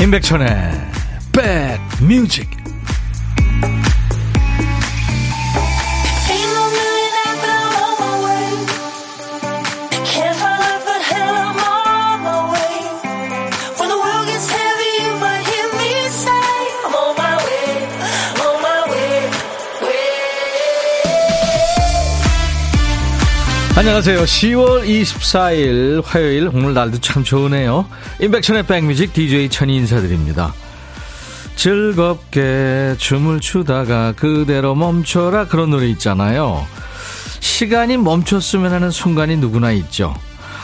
임백천의 백뮤직 안녕하세요. 10월 24일 화요일 오늘 날도 참 좋으네요. 임백천의 백뮤직 DJ 천이 인사드립니다. 즐겁게 춤을 추다가 그대로 멈춰라 그런 노래 있잖아요. 시간이 멈췄으면 하는 순간이 누구나 있죠.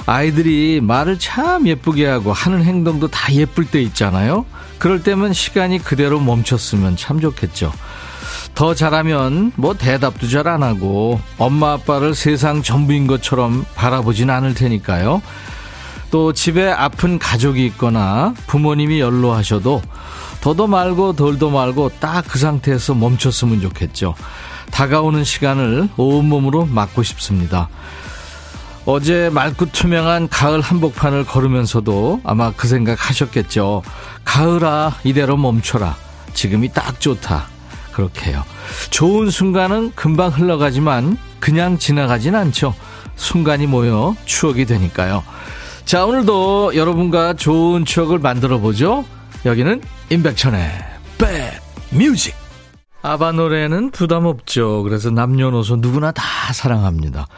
아이들이 말을 참 예쁘게 하고 하는 행동도 다 예쁠 때 있잖아요. 그럴 때면 시간이 그대로 멈췄으면 참 좋겠죠. 더 잘하면 뭐 대답도 잘 안 하고 엄마 아빠를 세상 전부인 것처럼 바라보진 않을 테니까요. 또 집에 아픈 가족이 있거나 부모님이 연로하셔도 더도 말고 덜도 말고 딱 그 상태에서 멈췄으면 좋겠죠. 다가오는 시간을 온몸으로 맞고 싶습니다. 어제 맑고 투명한 가을 한복판을 걸으면서도 아마 그 생각 하셨겠죠. 가을아, 이대로 멈춰라. 지금이 딱 좋다. 그렇게요. 좋은 순간은 금방 흘러가지만 그냥 지나가진 않죠. 순간이 모여 추억이 되니까요. 자, 오늘도 여러분과 좋은 추억을 만들어 보죠. 여기는 임백천의 백뮤직. 아바 노래는 부담 없죠. 그래서 남녀노소 누구나 다 사랑합니다.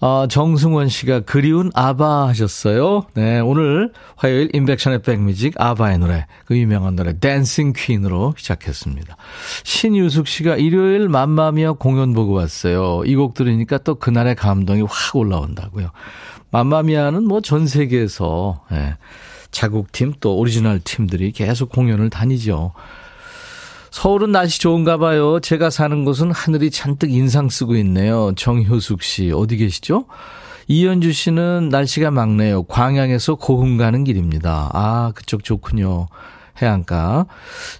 어, 정승원 씨가 그리운 아바 하셨어요. 네, 오늘 화요일 인백션의 백뮤직 아바의 노래, 그 유명한 노래 댄싱 퀸으로 시작했습니다. 신유숙 씨가 일요일 맘마미아 공연 보고 왔어요. 이 곡 들으니까 또 그날의 감동이 확 올라온다고요. 맘마미아는 뭐 전 세계에서 예, 자국팀 또 오리지널 팀들이 계속 공연을 다니죠. 서울은 날씨 좋은가 봐요. 제가 사는 곳은 하늘이 잔뜩 인상 쓰고 있네요. 정효숙 씨, 어디 계시죠? 이현주 씨는 날씨가 맑네요. 광양에서 고흥 가는 길입니다. 아, 그쪽 좋군요. 해안가.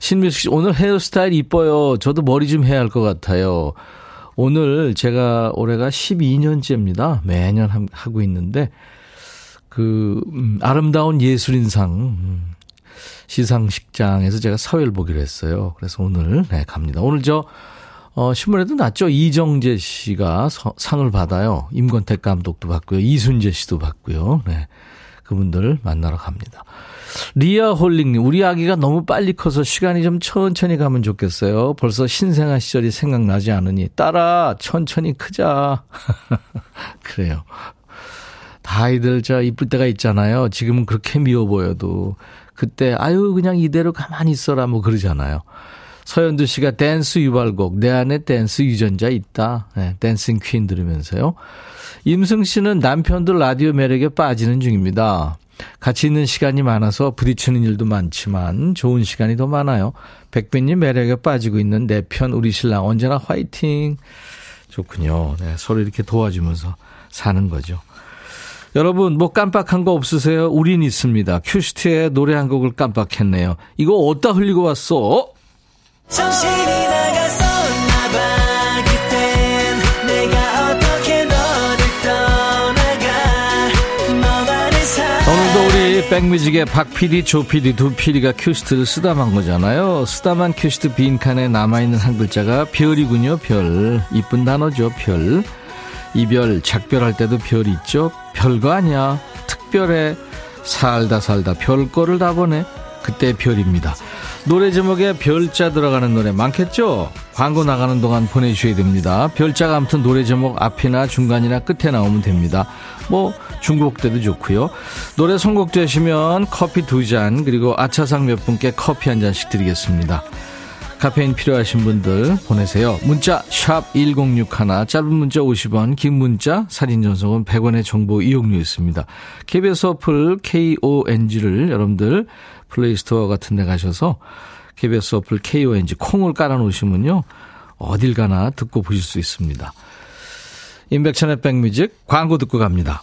신미숙 씨, 오늘 헤어스타일 이뻐요. 저도 머리 좀 해야 할 것 같아요. 오늘 제가 올해가 12년째입니다. 매년 하고 있는데, 그, 음, 아름다운 예술인상, 음, 시상식장에서 제가 사회를 보기로 했어요. 그래서 오늘 네, 갑니다. 오늘 저 어, 신문에도 났죠. 이정재 씨가 서, 상을 받아요. 임권택 감독도 받고요. 이순재 씨도 받고요. 네. 그분들 만나러 갑니다. 리아 홀링님, 우리 아기가 너무 빨리 커서 시간이 좀 천천히 가면 좋겠어요. 벌써 신생아 시절이 생각나지 않으니, 따라, 천천히 크자. 그래요. 다 아이들 저 이쁠 때가 있잖아요. 지금은 그렇게 미워 보여도. 그때 아유 그냥 이대로 가만히 있어라 뭐 그러잖아요. 서현두 씨가 댄스 유발곡 내 안에 댄스 유전자 있다. 네, Dancing Queen 들으면서요. 임승 씨는 남편도 라디오 매력에 빠지는 중입니다. 같이 있는 시간이 많아서 부딪히는 일도 많지만 좋은 시간이 더 많아요. 백빈님 매력에 빠지고 있는 내 편 우리 신랑 언제나 화이팅. 좋군요. 네, 서로 이렇게 도와주면서 사는 거죠. 여러분, 뭐 깜빡한 거 없으세요? 우린 있습니다. 큐시트의 노래 한 곡을 깜빡했네요. 이거 어디다 흘리고 왔어? 우 백뮤직의 박 PD, 조 PD 두 PD가 큐시트를 쓰다만 거잖아요. 쓰다만 큐시트 빈칸에 남아있는 한 글자가 별이군요, 별. 이쁜 단어죠, 별. 이별, 작별할 때도 별 있죠? 별거 아니야. 특별해. 살다 살다 별거를 다 보내. 그때 별입니다. 노래 제목에 별자 들어가는 노래 많겠죠? 광고 나가는 동안 보내주셔야 됩니다. 별자가 아무튼 노래 제목 앞이나 중간이나 끝에 나오면 됩니다. 뭐 중국 때도 좋고요. 노래 선곡되시면 커피 두 잔 그리고 아차상 몇 분께 커피 한 잔씩 드리겠습니다. 카페인 필요하신 분들 보내세요. 문자 1061, 짧은 문자 50원, 긴 문자 사진 전송은 100원의 정보 이용료 있습니다. KBS 어플 KONG를 여러분들 플레이스토어 같은 데 가셔서 KBS 어플 KONG 콩을 깔아 놓으시면요. 어딜 가나 듣고 보실 수 있습니다. 임백천의 백뮤직 광고 듣고 갑니다.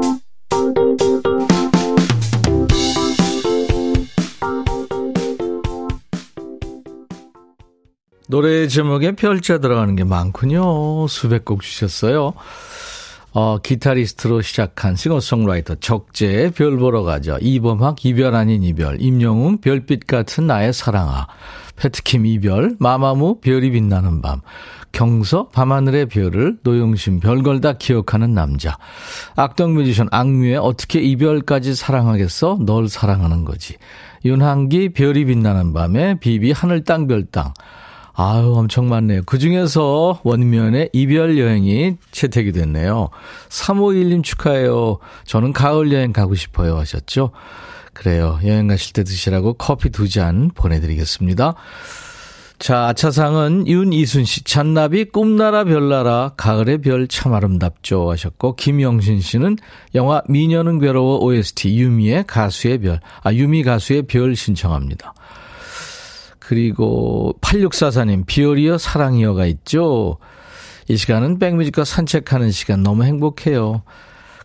노래 제목에 별자 들어가는 게 많군요. 수백 곡 주셨어요. 어, 기타리스트로 시작한 싱어송라이터 적재 별 보러 가죠. 이범학 이별 아닌 이별, 임영웅 별빛 같은 나의 사랑아, 패트킴 이별, 마마무 별이 빛나는 밤, 경서 밤하늘의 별을 노영심 별걸 다 기억하는 남자, 악동 뮤지션 악뮤의 어떻게 이별까지 사랑하겠어? 널 사랑하는 거지. 윤한기 별이 빛나는 밤에 비비 하늘 땅 별 땅. 아유, 엄청 많네요. 그 중에서 원면의 이별 여행이 채택이 됐네요. 351님 축하해요. 저는 가을 여행 가고 싶어요. 하셨죠? 그래요. 여행 가실 때 드시라고 커피 두 잔 보내드리겠습니다. 자, 아차상은 윤이순 씨, 잔나비 꿈나라 별나라 가을의 별 참 아름답죠 하셨고 김영신 씨는 영화 미녀는 괴로워 OST 유미의 가수의 별, 아 유미 가수의 별 신청합니다. 그리고 8644님, 비오리어 사랑이어가 있죠. 이 시간은 백뮤직과 산책하는 시간 너무 행복해요.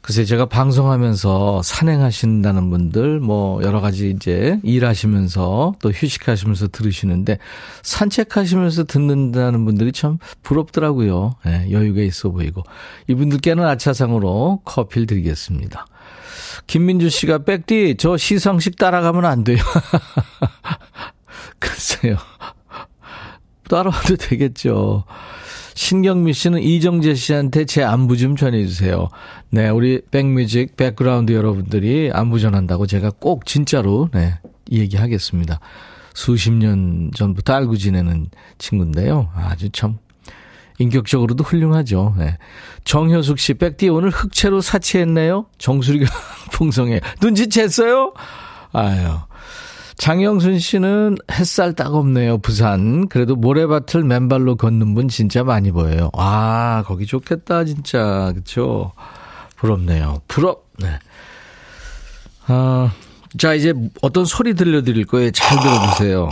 글쎄 제가 방송하면서 산행하신다는 분들 뭐 여러 가지 이제 일하시면서 또 휴식하시면서 들으시는데 산책하시면서 듣는다는 분들이 참 부럽더라고요. 네, 여유가 있어 보이고 이분들께는 아차상으로 커피를 드리겠습니다. 김민주 씨가 백디 저 시상식 따라가면 안 돼요. 글쎄요. 따라와도 되겠죠. 신경미 씨는 이정재 씨한테 제 안부 좀 전해주세요. 네, 우리 백뮤직 백그라운드 여러분들이 안부 전한다고 제가 꼭 진짜로 네, 얘기하겠습니다. 수십 년 전부터 알고 지내는 친구인데요. 아주 참 인격적으로도 훌륭하죠. 네. 정효숙 씨, 백디 오늘 흑채로 사치했네요. 정수리가 풍성해. 눈치챘어요? 아유. 장영순 씨는 햇살 따갑네요, 부산. 그래도 모래밭을 맨발로 걷는 분 진짜 많이 보여요. 아, 거기 좋겠다, 진짜. 그쵸? 부럽네요. 부럽, 네. 아, 자, 이제 어떤 소리 들려드릴 거예요. 잘 들어보세요.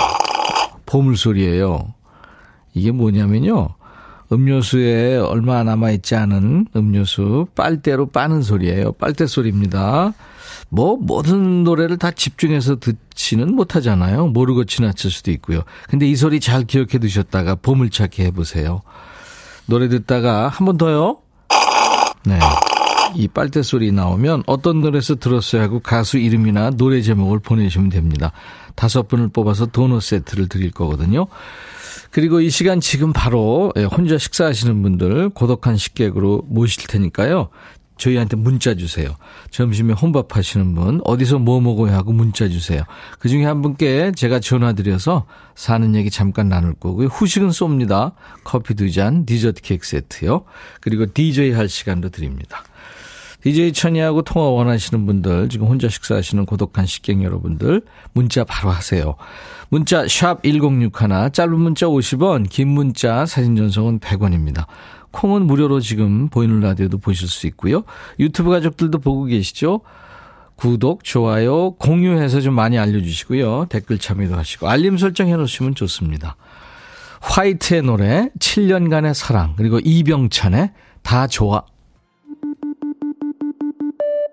보물 소리예요. 이게 뭐냐면요. 음료수에 얼마 남아있지 않은 음료수 빨대로 빠는 소리예요. 빨대 소리입니다. 뭐 모든 노래를 다 집중해서 듣지는 못하잖아요. 모르고 지나칠 수도 있고요. 근데 이 소리 잘 기억해 두셨다가 보물찾기 해보세요. 노래 듣다가 한 번 더요. 네. 이 빨대 소리 나오면 어떤 노래에서 들었어요 하고 가수 이름이나 노래 제목을 보내주시면 됩니다. 다섯 분을 뽑아서 도넛 세트를 드릴 거거든요. 그리고 이 시간 지금 바로 예, 혼자 식사하시는 분들 고독한 식객으로 모실 테니까요. 저희한테 문자 주세요. 점심에 혼밥 하시는 분, 어디서 뭐 먹어야 하고 문자 주세요. 그 중에 한 분께 제가 전화드려서 사는 얘기 잠깐 나눌 거고요. 후식은 쏩니다. 커피 두 잔, 디저트 케이크 세트요. 그리고 DJ 할 시간도 드립니다. DJ 천이하고 통화 원하시는 분들, 지금 혼자 식사하시는 고독한 식객 여러분들, 문자 바로 하세요. 문자 샵 1061, 짧은 문자 50원, 긴 문자 사진 전송은 100원입니다. 콩은 무료로 지금 보이는 라디오도 보실 수 있고요. 유튜브 가족들도 보고 계시죠? 구독, 좋아요, 공유해서 좀 많이 알려주시고요. 댓글 참여도 하시고 알림 설정 해놓으시면 좋습니다. 화이트의 노래 7년간의 사랑 그리고 이병찬의 다 좋아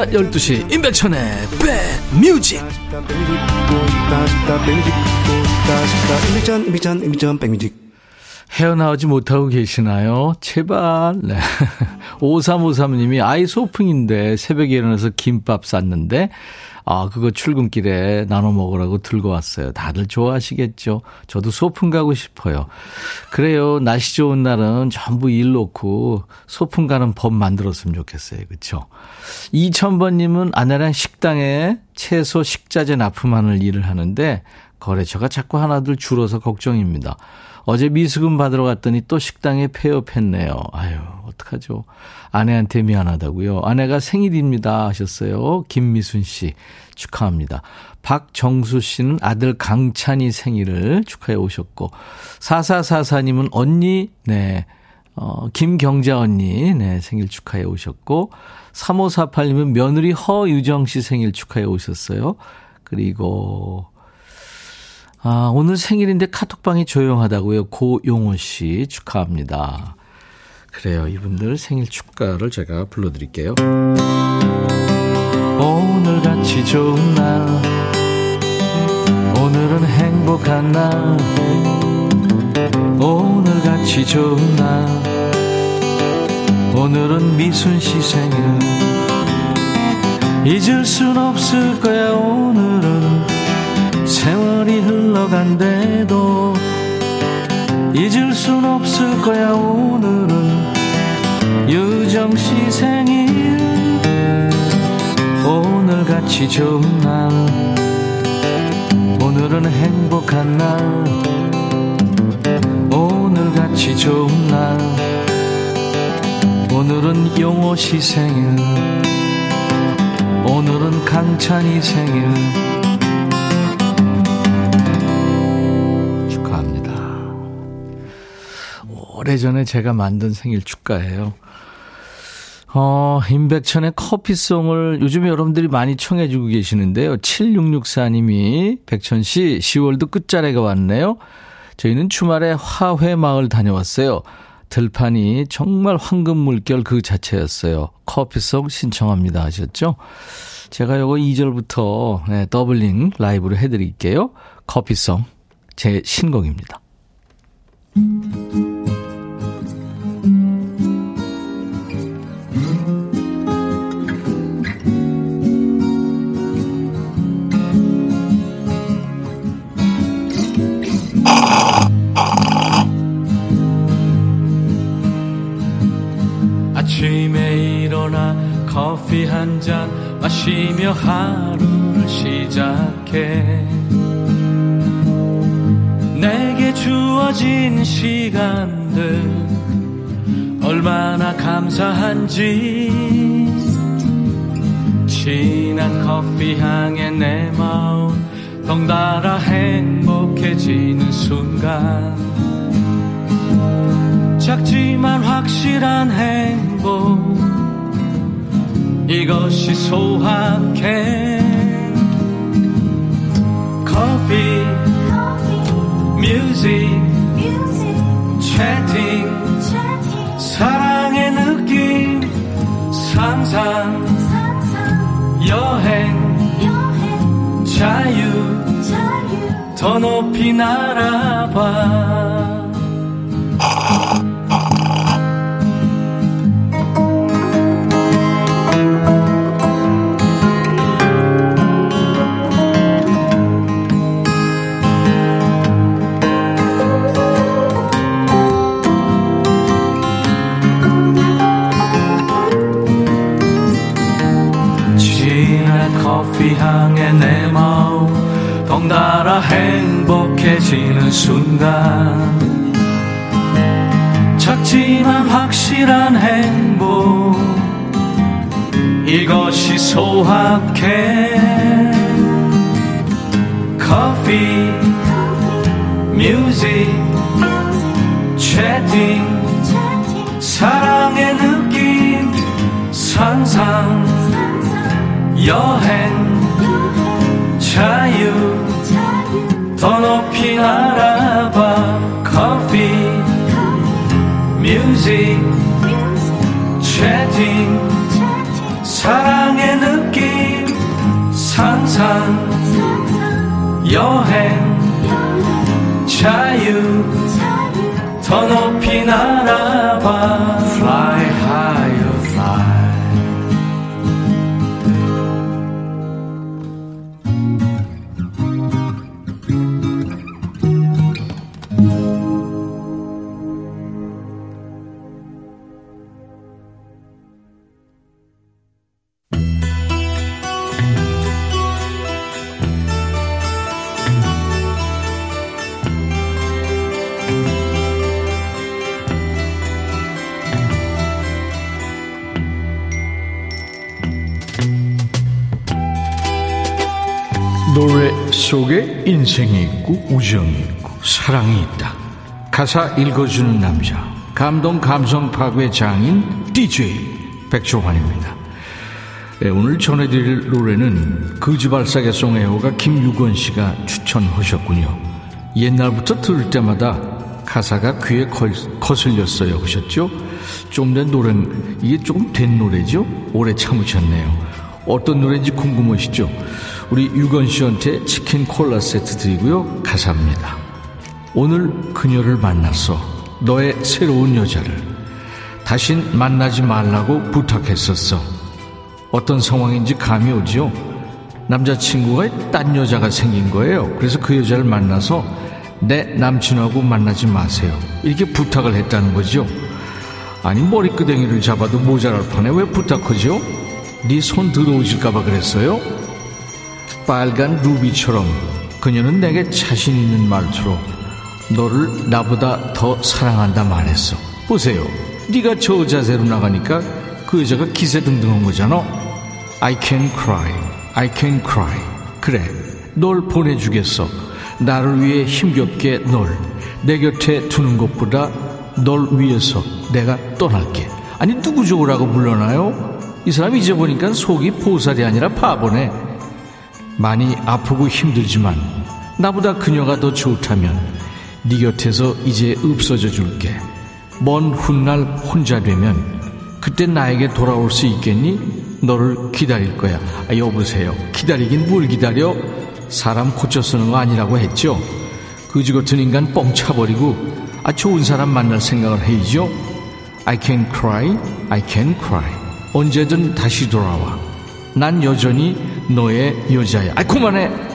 낮 12시 임백천의 백뮤직 헤어나오지 못하고 계시나요? 제발. 네. 5353님이 아이 소풍인데 새벽에 일어나서 김밥 쌌는데 아, 그거 출근길에 나눠 먹으라고 들고 왔어요. 다들 좋아하시겠죠? 저도 소풍 가고 싶어요. 그래요. 날씨 좋은 날은 전부 일 놓고 소풍 가는 법 만들었으면 좋겠어요. 그쵸? 2000번님은 아내랑 식당에 채소 식자재 납품하는 일을 하는데 거래처가 자꾸 하나둘 줄어서 걱정입니다. 어제 미수금 받으러 갔더니 또 식당에 폐업했네요. 아유, 어떡하죠. 아내한테 미안하다고요. 아내가 생일입니다 하셨어요. 김미순 씨 축하합니다. 박정수 씨는 아들 강찬이 생일을 축하해 오셨고 4444님은 언니 네. 어, 김경자 언니 네, 생일 축하해 오셨고 3548님은 며느리 허유정 씨 생일 축하해 오셨어요. 그리고 아, 오늘 생일인데 카톡방이 조용하다고요. 고용호 씨 축하합니다. 그래요. 이분들 생일 축가를 제가 불러드릴게요. 오늘 같이 좋은 날 오늘은 행복한 날 오늘 같이 좋은 날 오늘은 미순 씨 생일 잊을 순 없을 거야 오늘은 세월이 흘러간대도 잊을 순 없을 거야 오늘은 유정 씨 생일. 오늘 같이 좋은 날. 오늘은 행복한 날. 오늘 같이 좋은 날. 오늘은 용호 씨 생일. 오늘은 강찬이 생일 오래전에 제가 만든 생일 축가예요. 어, 임백천의 커피송을 요즘 여러분들이 많이 청해주고 계시는데요. 7664님이 백천씨 10월도 끝자리가 왔네요. 저희는 주말에 화훼마을 다녀왔어요. 들판이 정말 황금 물결 그 자체였어요. 커피송 신청합니다 하셨죠? 제가 요거 2절부터 네, 더블링 라이브로 해드릴게요. 커피송 제 신곡입니다. 아침에 일어나 커피 한 잔 마시며 하루를 시작해. 내 게 주어진 시간들 얼마나 감사한지. 진한 커피 향에 내 마음 덩달아 행복해지는 순간. 작지만 확실한 행복 이것이 소확해 커피 뮤직 채팅 사랑의 느낌. 상상 여행. 자유. 더 높이 날아봐 순간 있다. 가사 읽어주는 남자 감동 감성 파괴 장인 DJ 백종환입니다. 네, 오늘 전해드릴 노래는 거지발사계 송 애호가 김유건 씨가 추천하셨군요. 옛날부터 들을 때마다 가사가 귀에 거슬렸어요 하셨죠? 좀 된 노래 이게 조금 된 노래죠? 오래 참으셨네요. 어떤 노래인지 궁금하시죠? 우리 유건 씨한테 치킨 콜라 세트 드리고요. 가사입니다. 오늘 그녀를 만났어. 너의 새로운 여자를. 다신 만나지 말라고 부탁했었어. 어떤 상황인지 감이 오죠? 남자친구가 딴 여자가 생긴 거예요. 그래서 그 여자를 만나서 내 남친하고 만나지 마세요. 이렇게 부탁을 했다는 거죠. 아니 머리끄댕이를 잡아도 모자랄 판에 왜 부탁하죠? 네 손 들어오실까봐 그랬어요? 빨간 루비처럼 그녀는 내게 자신 있는 말투로 너를 나보다 더 사랑한다 말했어. 보세요. 네가 저 자세로 나가니까 그 여자가 기세등등한 거잖아. I can cry. I can cry. 그래. 널 보내주겠어. 나를 위해 힘겹게 널 내 곁에 두는 것보다 널 위해서 내가 떠날게. 아니 누구 좋으라고 불러나요? 이 사람 잊어보니까 속이 보살이 아니라 바보네. 많이 아프고 힘들지만 나보다 그녀가 더 좋다면 네 곁에서 이제 없어져 줄게. 먼 훗날 혼자 되면 그때 나에게 돌아올 수 있겠니? 너를 기다릴 거야. 아, 여보세요. 기다리긴 뭘 기다려? 사람 고쳐 쓰는 거 아니라고 했죠? 그지 같은 인간 뻥 차버리고 아 좋은 사람 만날 생각을 해야죠. I can cry, I can cry. 언제든 다시 돌아와. 난 여전히 너의 여자야. 아, 그만해!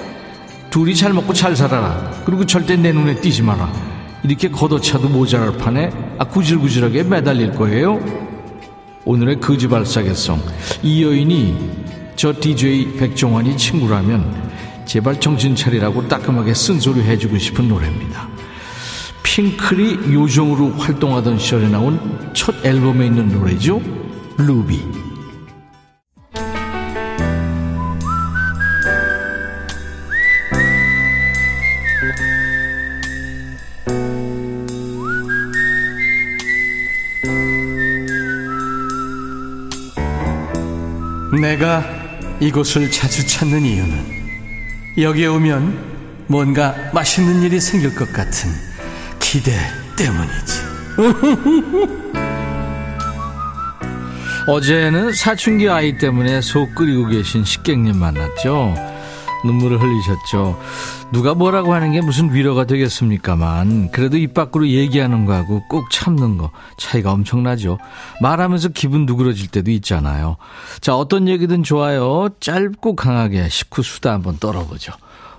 둘이 잘 먹고 잘 살아라. 그리고 절대 내 눈에 띄지 마라. 이렇게 걷어차도 모자랄 판에 아, 구질구질하게 매달릴 거예요. 오늘의 거지발사계성. 이 여인이 저 DJ 백종원이 친구라면 제발 정신 차리라고 따끔하게 쓴소리 해주고 싶은 노래입니다. 핑클이 요정으로 활동하던 시절에 나온 첫 앨범에 있는 노래죠. 루비 내가 이곳을 자주 찾는 이유는 여기에 오면 뭔가 맛있는 일이 생길 것 같은 기대 때문이지. 어제는 사춘기 아이 때문에 속 끓이고 계신 식객님 만났죠. 눈물을 흘리셨죠. 누가 뭐라고 하는 게 무슨 위로가 되겠습니까만 그래도 입 밖으로 얘기하는 거하고 꼭 참는 거 차이가 엄청나죠. 말하면서 기분 누그러질 때도 있잖아요. 자 어떤 얘기든 좋아요. 짧고 강하게 식후 수다 한번 떨어보죠.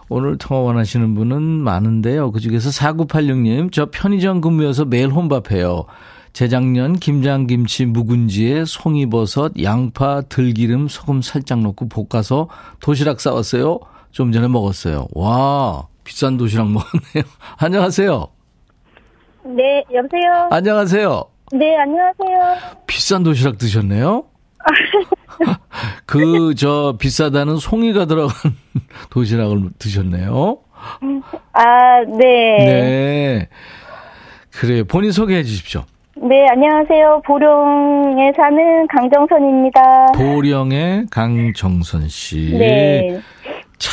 오늘 통화 원하시는 분은 많은데요. 그중에서 4986님 저 편의점 근무여서 매일 혼밥해요. 재작년 김장김치 묵은지에 송이버섯, 양파, 들기름, 소금 살짝 넣고 볶아서 도시락 싸왔어요. 좀 전에 먹었어요. 와, 비싼 도시락 먹었네요. 안녕하세요. 네, 여보세요? 안녕하세요. 네, 안녕하세요. 비싼 도시락 드셨네요? 그, 저, 비싸다는 송이가 들어간 도시락을 드셨네요? 아, 네. 네. 그래요. 본인 소개해 주십시오. 네, 안녕하세요. 보령에 사는 강정선입니다. 보령의 강정선 씨. 네.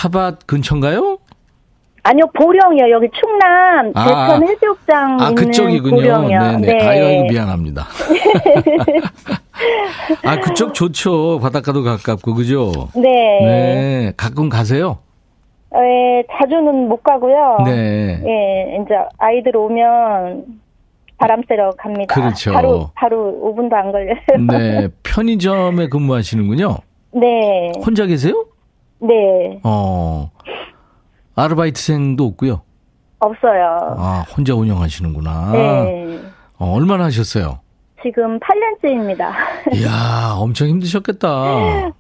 차밭 근처인가요? 아니요, 보령이요. 여기 충남 아, 대천 해수욕장 아, 있는 그쪽이군요. 보령이요. 네네. 네. 아이고, 아이고, 미안합니다. 아, 그쪽 좋죠. 바닷가도 가깝고, 그죠? 네. 네. 가끔 가세요? 네, 자주는 못 가고요. 네. 예, 이제 아이들 오면 바람 쐬러 갑니다. 그렇죠. 바로 바로 5분도 안 걸려요. 네. 편의점에 근무하시는군요. 네. 혼자 계세요? 네. 어. 아르바이트생도 없고요. 없어요. 아, 혼자 운영하시는구나. 네. 어, 얼마나 하셨어요? 지금 8년째입니다. 이야, 엄청 힘드셨겠다.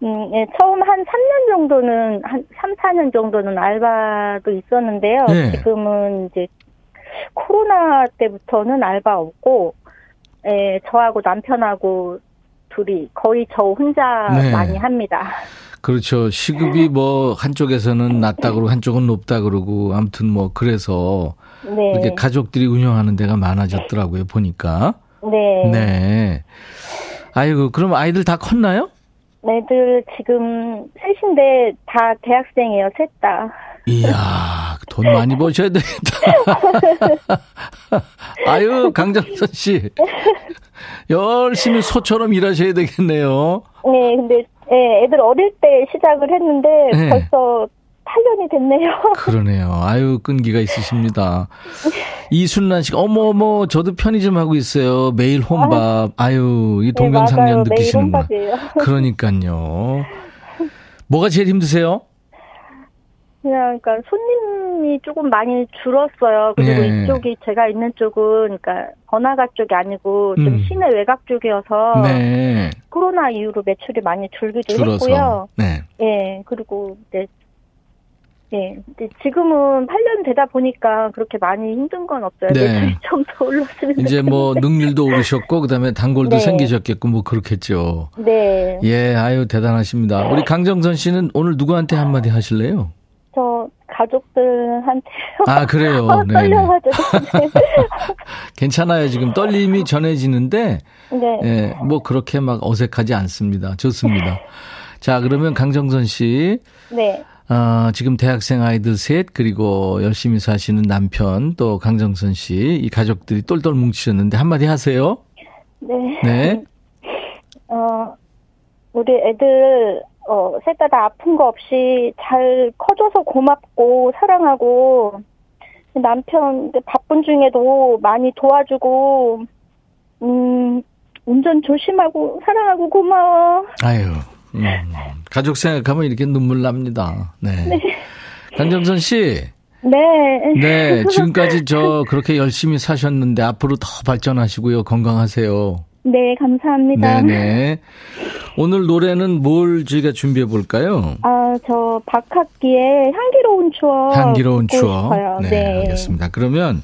음, 예, 처음 한 3년 정도는, 한 3, 4년 정도는 알바도 있었는데요. 네. 지금은 이제 코로나 때부터는 알바 없고, 예, 저하고 남편하고 둘이 거의 저 혼자 네. 많이 합니다. 그렇죠. 시급이 뭐 한쪽에서는 낮다 그러고 한쪽은 높다 그러고 아무튼 뭐 그래서 네. 이렇게 가족들이 운영하는 데가 많아졌더라고요. 보니까. 네. 네. 아이고 그럼 아이들 다 컸나요? 애들 지금 셋인데 다 대학생이에요, 셋 다. 이야, 돈 많이 버셔야 되겠다. 아유, 강정선 씨. 열심히 소처럼 일하셔야 되겠네요. 네, 근데 네, 애들 어릴 때 시작을 했는데 네. 벌써 8년이 됐네요. 그러네요. 아유, 끈기가 있으십니다. 이순란 씨가, 어머, 어머, 저도 편의점 하고 있어요. 매일 혼밥. 아유, 이 네, 동병상련. 매일 느끼시는구나. 혼밥이에요. 그러니까요. 뭐가 제일 힘드세요? 그냥 그러니까 손님이 조금 많이 줄었어요. 그리고 네. 이쪽이 제가 있는 쪽은 그러니까 번화가 쪽이 아니고 좀 음. 시내 외곽 쪽이어서 네. 코로나 이후로 매출이 많이 줄기도 줄어서. 했고요. 네. 예, 그리고 이제 예, 근데 지금은 8년 되다 보니까 그렇게 많이 힘든 건 없어요. 네. 매출이 좀더 올랐으면 이제 뭐. 능률도 오르셨고 그다음에 단골도 네. 생기셨겠고 뭐 그렇겠죠. 네. 예, 아유 대단하십니다. 우리 강정선 씨는 오늘 누구한테 한마디 하실래요? 저 가족들한테 아 그래요. 어, 네. 떨려가지고 괜찮아요. 지금 떨림이 전해지는데 네. 예, 뭐 그렇게 막 어색하지 않습니다. 좋습니다. 자 그러면 강정선 씨. 네. 아, 지금 대학생 아이들 셋, 그리고 열심히 사시는 남편, 또 강정선 씨, 이 가족들이 똘똘 뭉치셨는데 한마디 하세요. 네. 네. 어, 우리 애들, 어, 셋 다 다 아픈 거 없이 잘 커줘서 고맙고, 사랑하고, 남편 바쁜 중에도 많이 도와주고, 음, 운전 조심하고, 사랑하고 고마워. 아유, 음, 가족 생각하면 이렇게 눈물 납니다. 네. 강정선 씨, 네. 네, 지금까지 저 그렇게 열심히 사셨는데 앞으로 더 발전하시고요. 건강하세요. 네, 감사합니다. 네네. 오늘 노래는 뭘 저희가 준비해 볼까요? 아, 저 박학기의 향기로운 추억. 향기로운 추억. 싶어요. 네, 알겠습니다. 그러면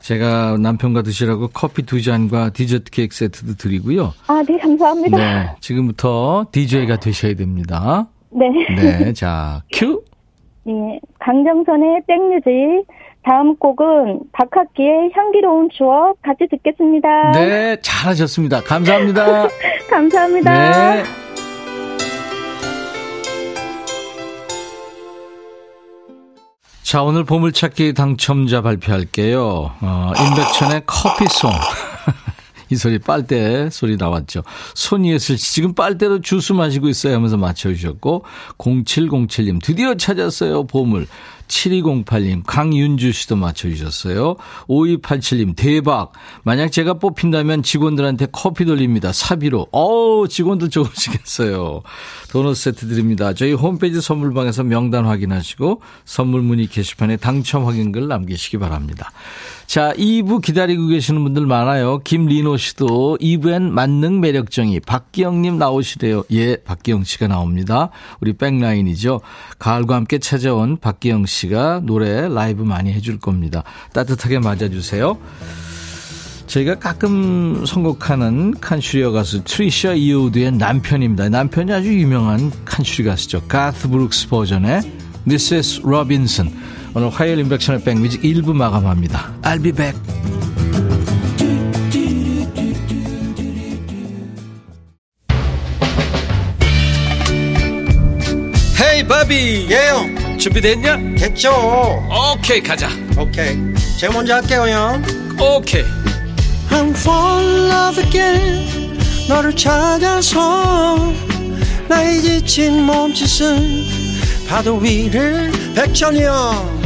제가 남편과 드시라고 커피 두 잔과 디저트 케이크 세트도 드리고요. 아, 네, 감사합니다. 네, 지금부터 DJ가 되셔야 됩니다. 네. 네, 자, 큐. 예, 강정선의 백뮤직. 다음 곡은 박학기의 향기로운 추억 같이 듣겠습니다. 네, 잘하셨습니다. 감사합니다. 감사합니다. 네. 자, 오늘 보물찾기 당첨자 발표할게요. 어, 임백천의 커피송. 이 소리 빨대 소리 나왔죠. 손이었을 씨 지금 빨대로 주스 마시고 있어요 하면서 맞춰주셨고 0707님 드디어 찾았어요 보물 7208님 강윤주 씨도 맞춰주셨어요. 5287님 대박 만약 제가 뽑힌다면 직원들한테 커피 돌립니다. 사비로 어우 직원들 좋으시겠어요. 도넛 세트 드립니다. 저희 홈페이지 선물방에서 명단 확인하시고 선물 문의 게시판에 당첨 확인글 남기시기 바랍니다. 자, 2부 기다리고 계시는 분들 많아요. 김리노 씨도 2부엔 만능 매력정이 박기영님 나오시래요. 예, 박기영 씨가 나옵니다. 우리 백라인이죠. 가을과 함께 찾아온 박기영 씨가 노래 라이브 많이 해줄 겁니다. 따뜻하게 맞아주세요. 저희가 가끔 선곡하는 컨트리 가수 트리샤 이어우드의 남편입니다. 남편이 아주 유명한 컨트리 가수죠. 가스 브룩스 버전의 Mrs. Robinson. 오늘 화요일 임백천의 백뮤직 1부 마감합니다. I'll be back. Hey 바비. 예 형. 준비됐냐? 됐죠. 오케이 가자. 오케이. 제가 먼저 할게요 형. 오케이. I'm fall in love again. 너를 찾아서 나의 지친 몸짓은 파도 위를 백천이 형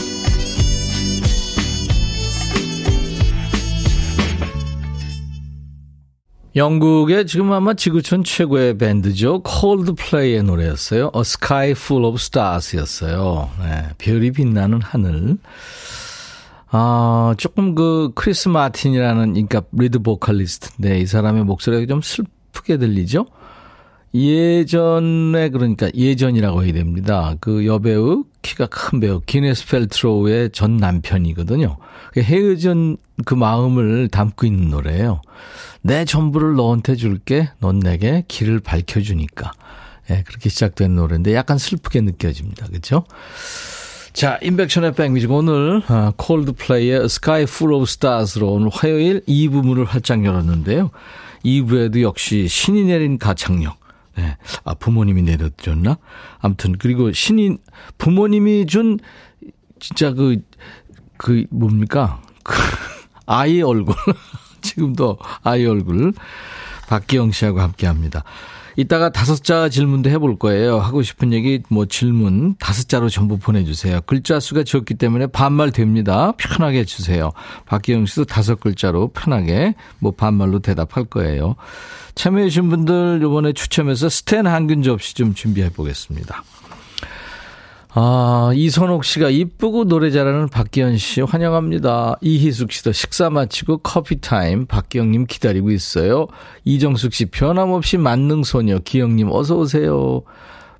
영국의 지금 아마 지구촌 최고의 밴드죠. 콜드플레이의 노래였어요. A Sky Full of Stars였어요. 네, 별이 빛나는 하늘. 아, 조금 그 크리스 마틴이라는 그러니까 리드 보컬리스트인데 이 사람의 목소리가 좀 슬프게 들리죠? 예전에 그러니까 예전이라고 해야 됩니다. 그 여배우 키가 큰 배우 기네스 펠트로우의 전 남편이거든요. 그 헤어진 그 마음을 담고 있는 노래예요. 내 전부를 너한테 줄게. 넌 내게 길을 밝혀주니까. 예, 그렇게 시작된 노래인데 약간 슬프게 느껴집니다. 그렇죠? 자, 인백션의 백뮤직 오늘 아, 콜드플레이의 Sky Full of Stars로 오늘 화요일 2부 문을 활짝 열었는데요. 2부에도 역시 신이 내린 가창력. 네. 아, 부모님이 내려줬나? 아무튼, 그리고 신인, 부모님이 준, 진짜 그, 그, 뭡니까? 그, 아이 얼굴. 지금도 아이 얼굴. 박기영 씨하고 함께 합니다. 이따가 다섯 자 질문도 해볼 거예요. 하고 싶은 얘기, 뭐 질문 다섯 자로 전부 보내주세요. 글자 수가 적기 때문에 반말 됩니다. 편하게 해주세요. 박기영 씨도 다섯 글자로 편하게 뭐 반말로 대답할 거예요. 참여해주신 분들 요번에 추첨해서 스텐 항균 접시 좀 준비해 보겠습니다. 아, 이선옥 씨가 이쁘고 노래 잘하는 박기영 씨 환영합니다. 이희숙 씨도 식사 마치고 커피 타임 박기영님 기다리고 있어요. 이정숙 씨 변함없이 만능 소녀 기영님 어서 오세요.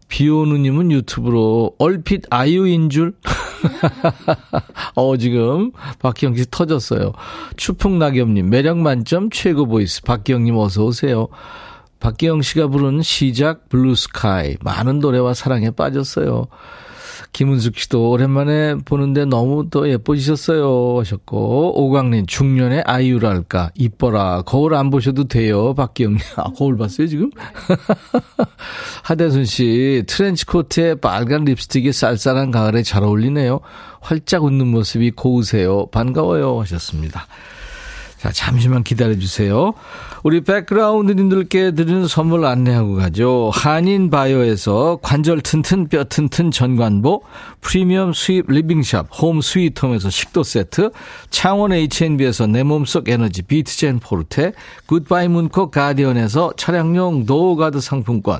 비오누님은 유튜브로 얼핏 아이유인 줄? 어, 지금 박기영 씨 터졌어요. 추풍낙엽님 매력 만점 최고 voice 박기영님 어서 오세요. 박기영 씨가 부른 시작 Blue Sky 많은 노래와 사랑에 빠졌어요. 김은숙 씨도 오랜만에 보는데 너무 또 예뻐지셨어요 하셨고 오광린 중년의 아이유랄까 이뻐라. 거울 안 보셔도 돼요 박기영 아 거울 봤어요 지금? 하대순 씨 트렌치 코트에 빨간 립스틱이 쌀쌀한 가을에 잘 어울리네요. 활짝 웃는 모습이 고우세요. 반가워요 하셨습니다 자 잠시만 기다려 주세요. 우리 백그라운드님들께 드리는 선물 안내하고 가죠. 한인바이오에서 관절 튼튼 뼈 튼튼 전관보, 프리미엄 수입 리빙샵 홈 스위트홈에서 식도 세트, 창원 H&B에서 내 몸속 에너지 비트젠 포르테, 굿바이 문콕 가디언에서 차량용 노가드 상품권,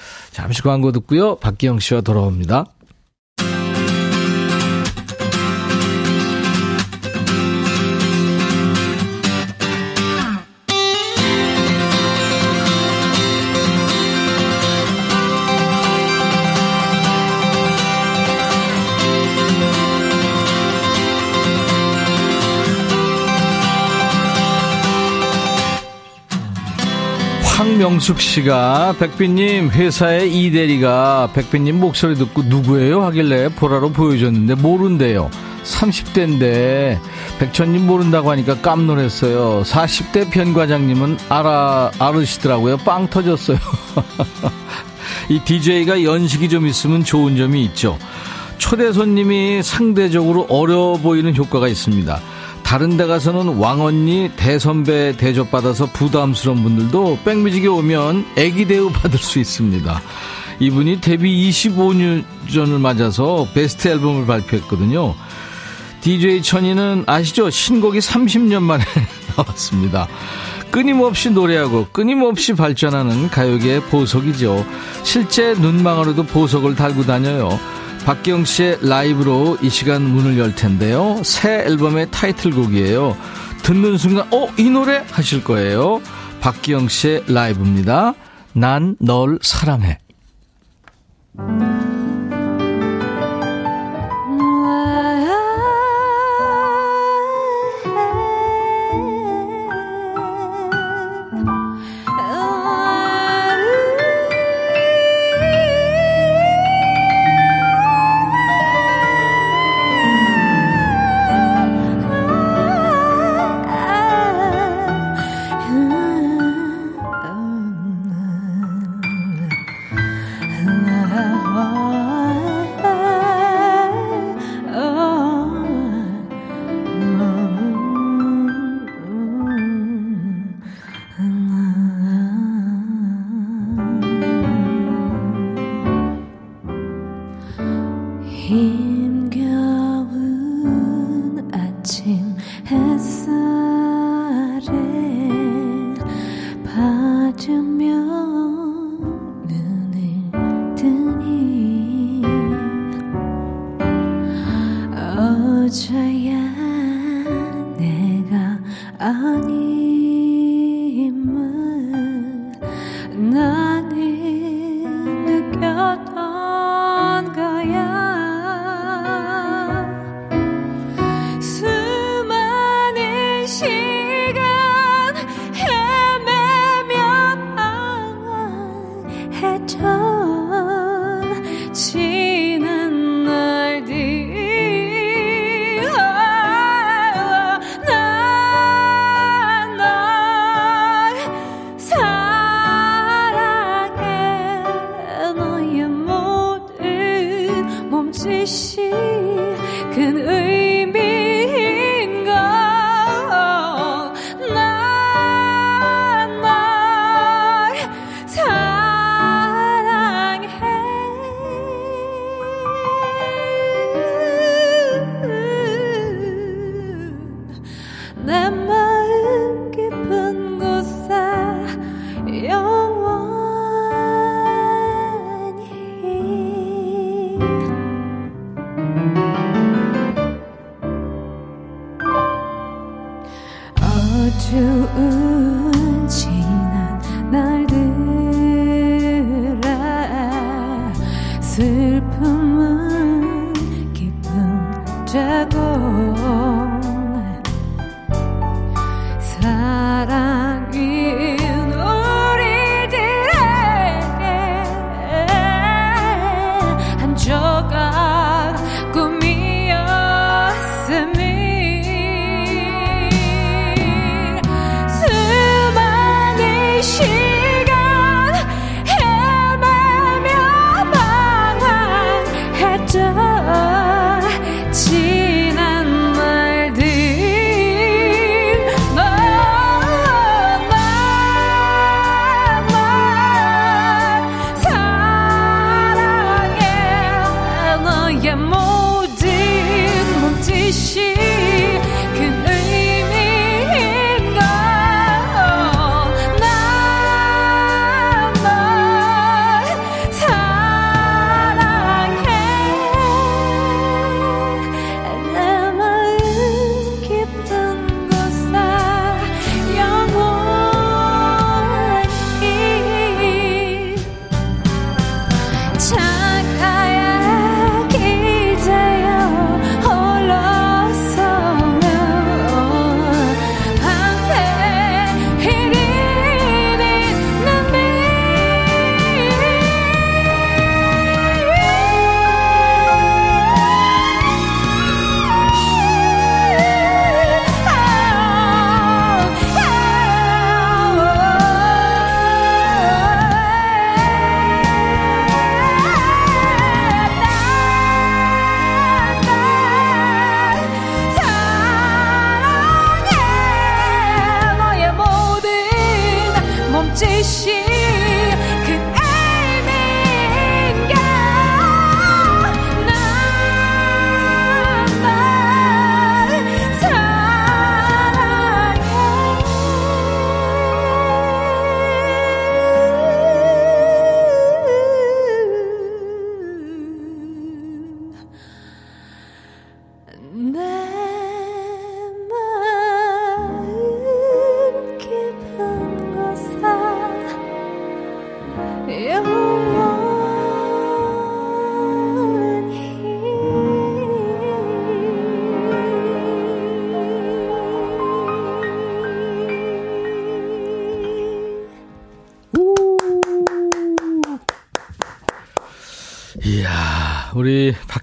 잠시 광고 듣고요. 박기영 씨와 돌아옵니다. 황명숙 씨가 백빈님 회사의 이대리가 백빈님 목소리 듣고 누구예요 하길래 보라로 보여줬는데 모른대요. 30대인데 백천님 모른다고 하니까 깜놀했어요. 40대 변 과장님은 알아 알으시더라고요. 빵 터졌어요. 이 DJ가 연식이 좀 있으면 좋은 점이 있죠. 초대 손님이 상대적으로 어려 보이는 효과가 있습니다. 다른 데 가서는 왕언니 대선배 대접받아서 부담스러운 분들도 백뮤직에 오면 애기 대우 받을 수 있습니다. 이분이 데뷔 25년 전을 맞아서 베스트 앨범을 발표했거든요. DJ 천이는 아시죠? 신곡이 30년 만에 나왔습니다. 끊임없이 노래하고 끊임없이 발전하는 가요계의 보석이죠. 실제 눈망울에도 보석을 달고 다녀요. 박경 씨의 라이브로 이 시간 문을 열 텐데요. 새 앨범의 타이틀곡이에요. 듣는 순간, 어, 이 노래? 하실 거예요. 박기영 씨의 라이브입니다. 난 널 사랑해.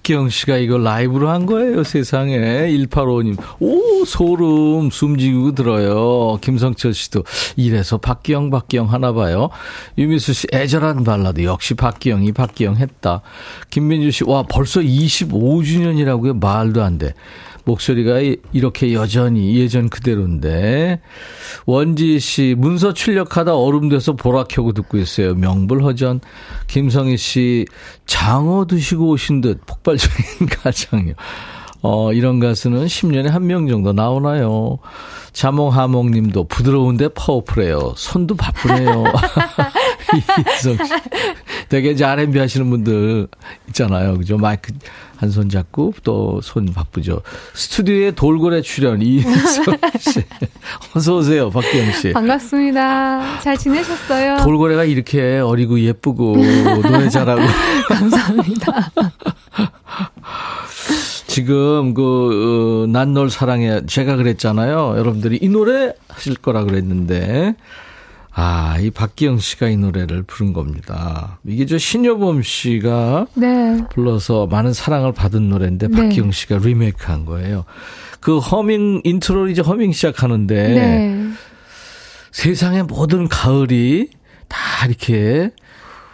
박기영 씨가 이거 라이브로 한 거예요, 세상에. 185님. 오, 소름, 숨지고 들어요. 김성철 씨도 이래서 박기영, 박기영 하나 봐요. 유미수 씨, 애절한 발라드. 역시 박기영이 박기영 했다. 김민주 씨, 와, 벌써 25주년이라고요? 말도 안 돼. 목소리가 이렇게 여전히 예전 그대로인데. 원지 씨, 문서 출력하다 얼음 돼서 보라 켜고 듣고 있어요. 명불허전. 김성희 씨, 장어 드시고 오신 듯 폭발적인 가창이요. 어, 이런 가수는 10년에 한 명 정도 나오나요? 자몽하몽 님도 부드러운데 파워풀해요. 손도 바쁘네요. 이성 씨. 되게 이제 R&B 하시는 분들 있잖아요. 그죠? 마이크 한 손 잡고 또 손 바쁘죠. 스튜디오에 돌고래 출연 이인성 씨. 어서 오세요, 박기영 씨. 반갑습니다. 잘 지내셨어요? 돌고래가 이렇게 어리고 예쁘고 노래 잘하고. 감사합니다. 지금 그 어, 난널 사랑해 제가 그랬잖아요. 여러분들이 이 노래 하실 거라 그랬는데 아, 이 박기영 씨가 이 노래를 부른 겁니다. 이게 저 신여범 씨가 네. 불러서 많은 사랑을 받은 노래인데 네. 박기영 씨가 리메이크 한 거예요. 그 허밍 인트로 이제 허밍 시작하는데 네. 세상의 모든 가을이 다 이렇게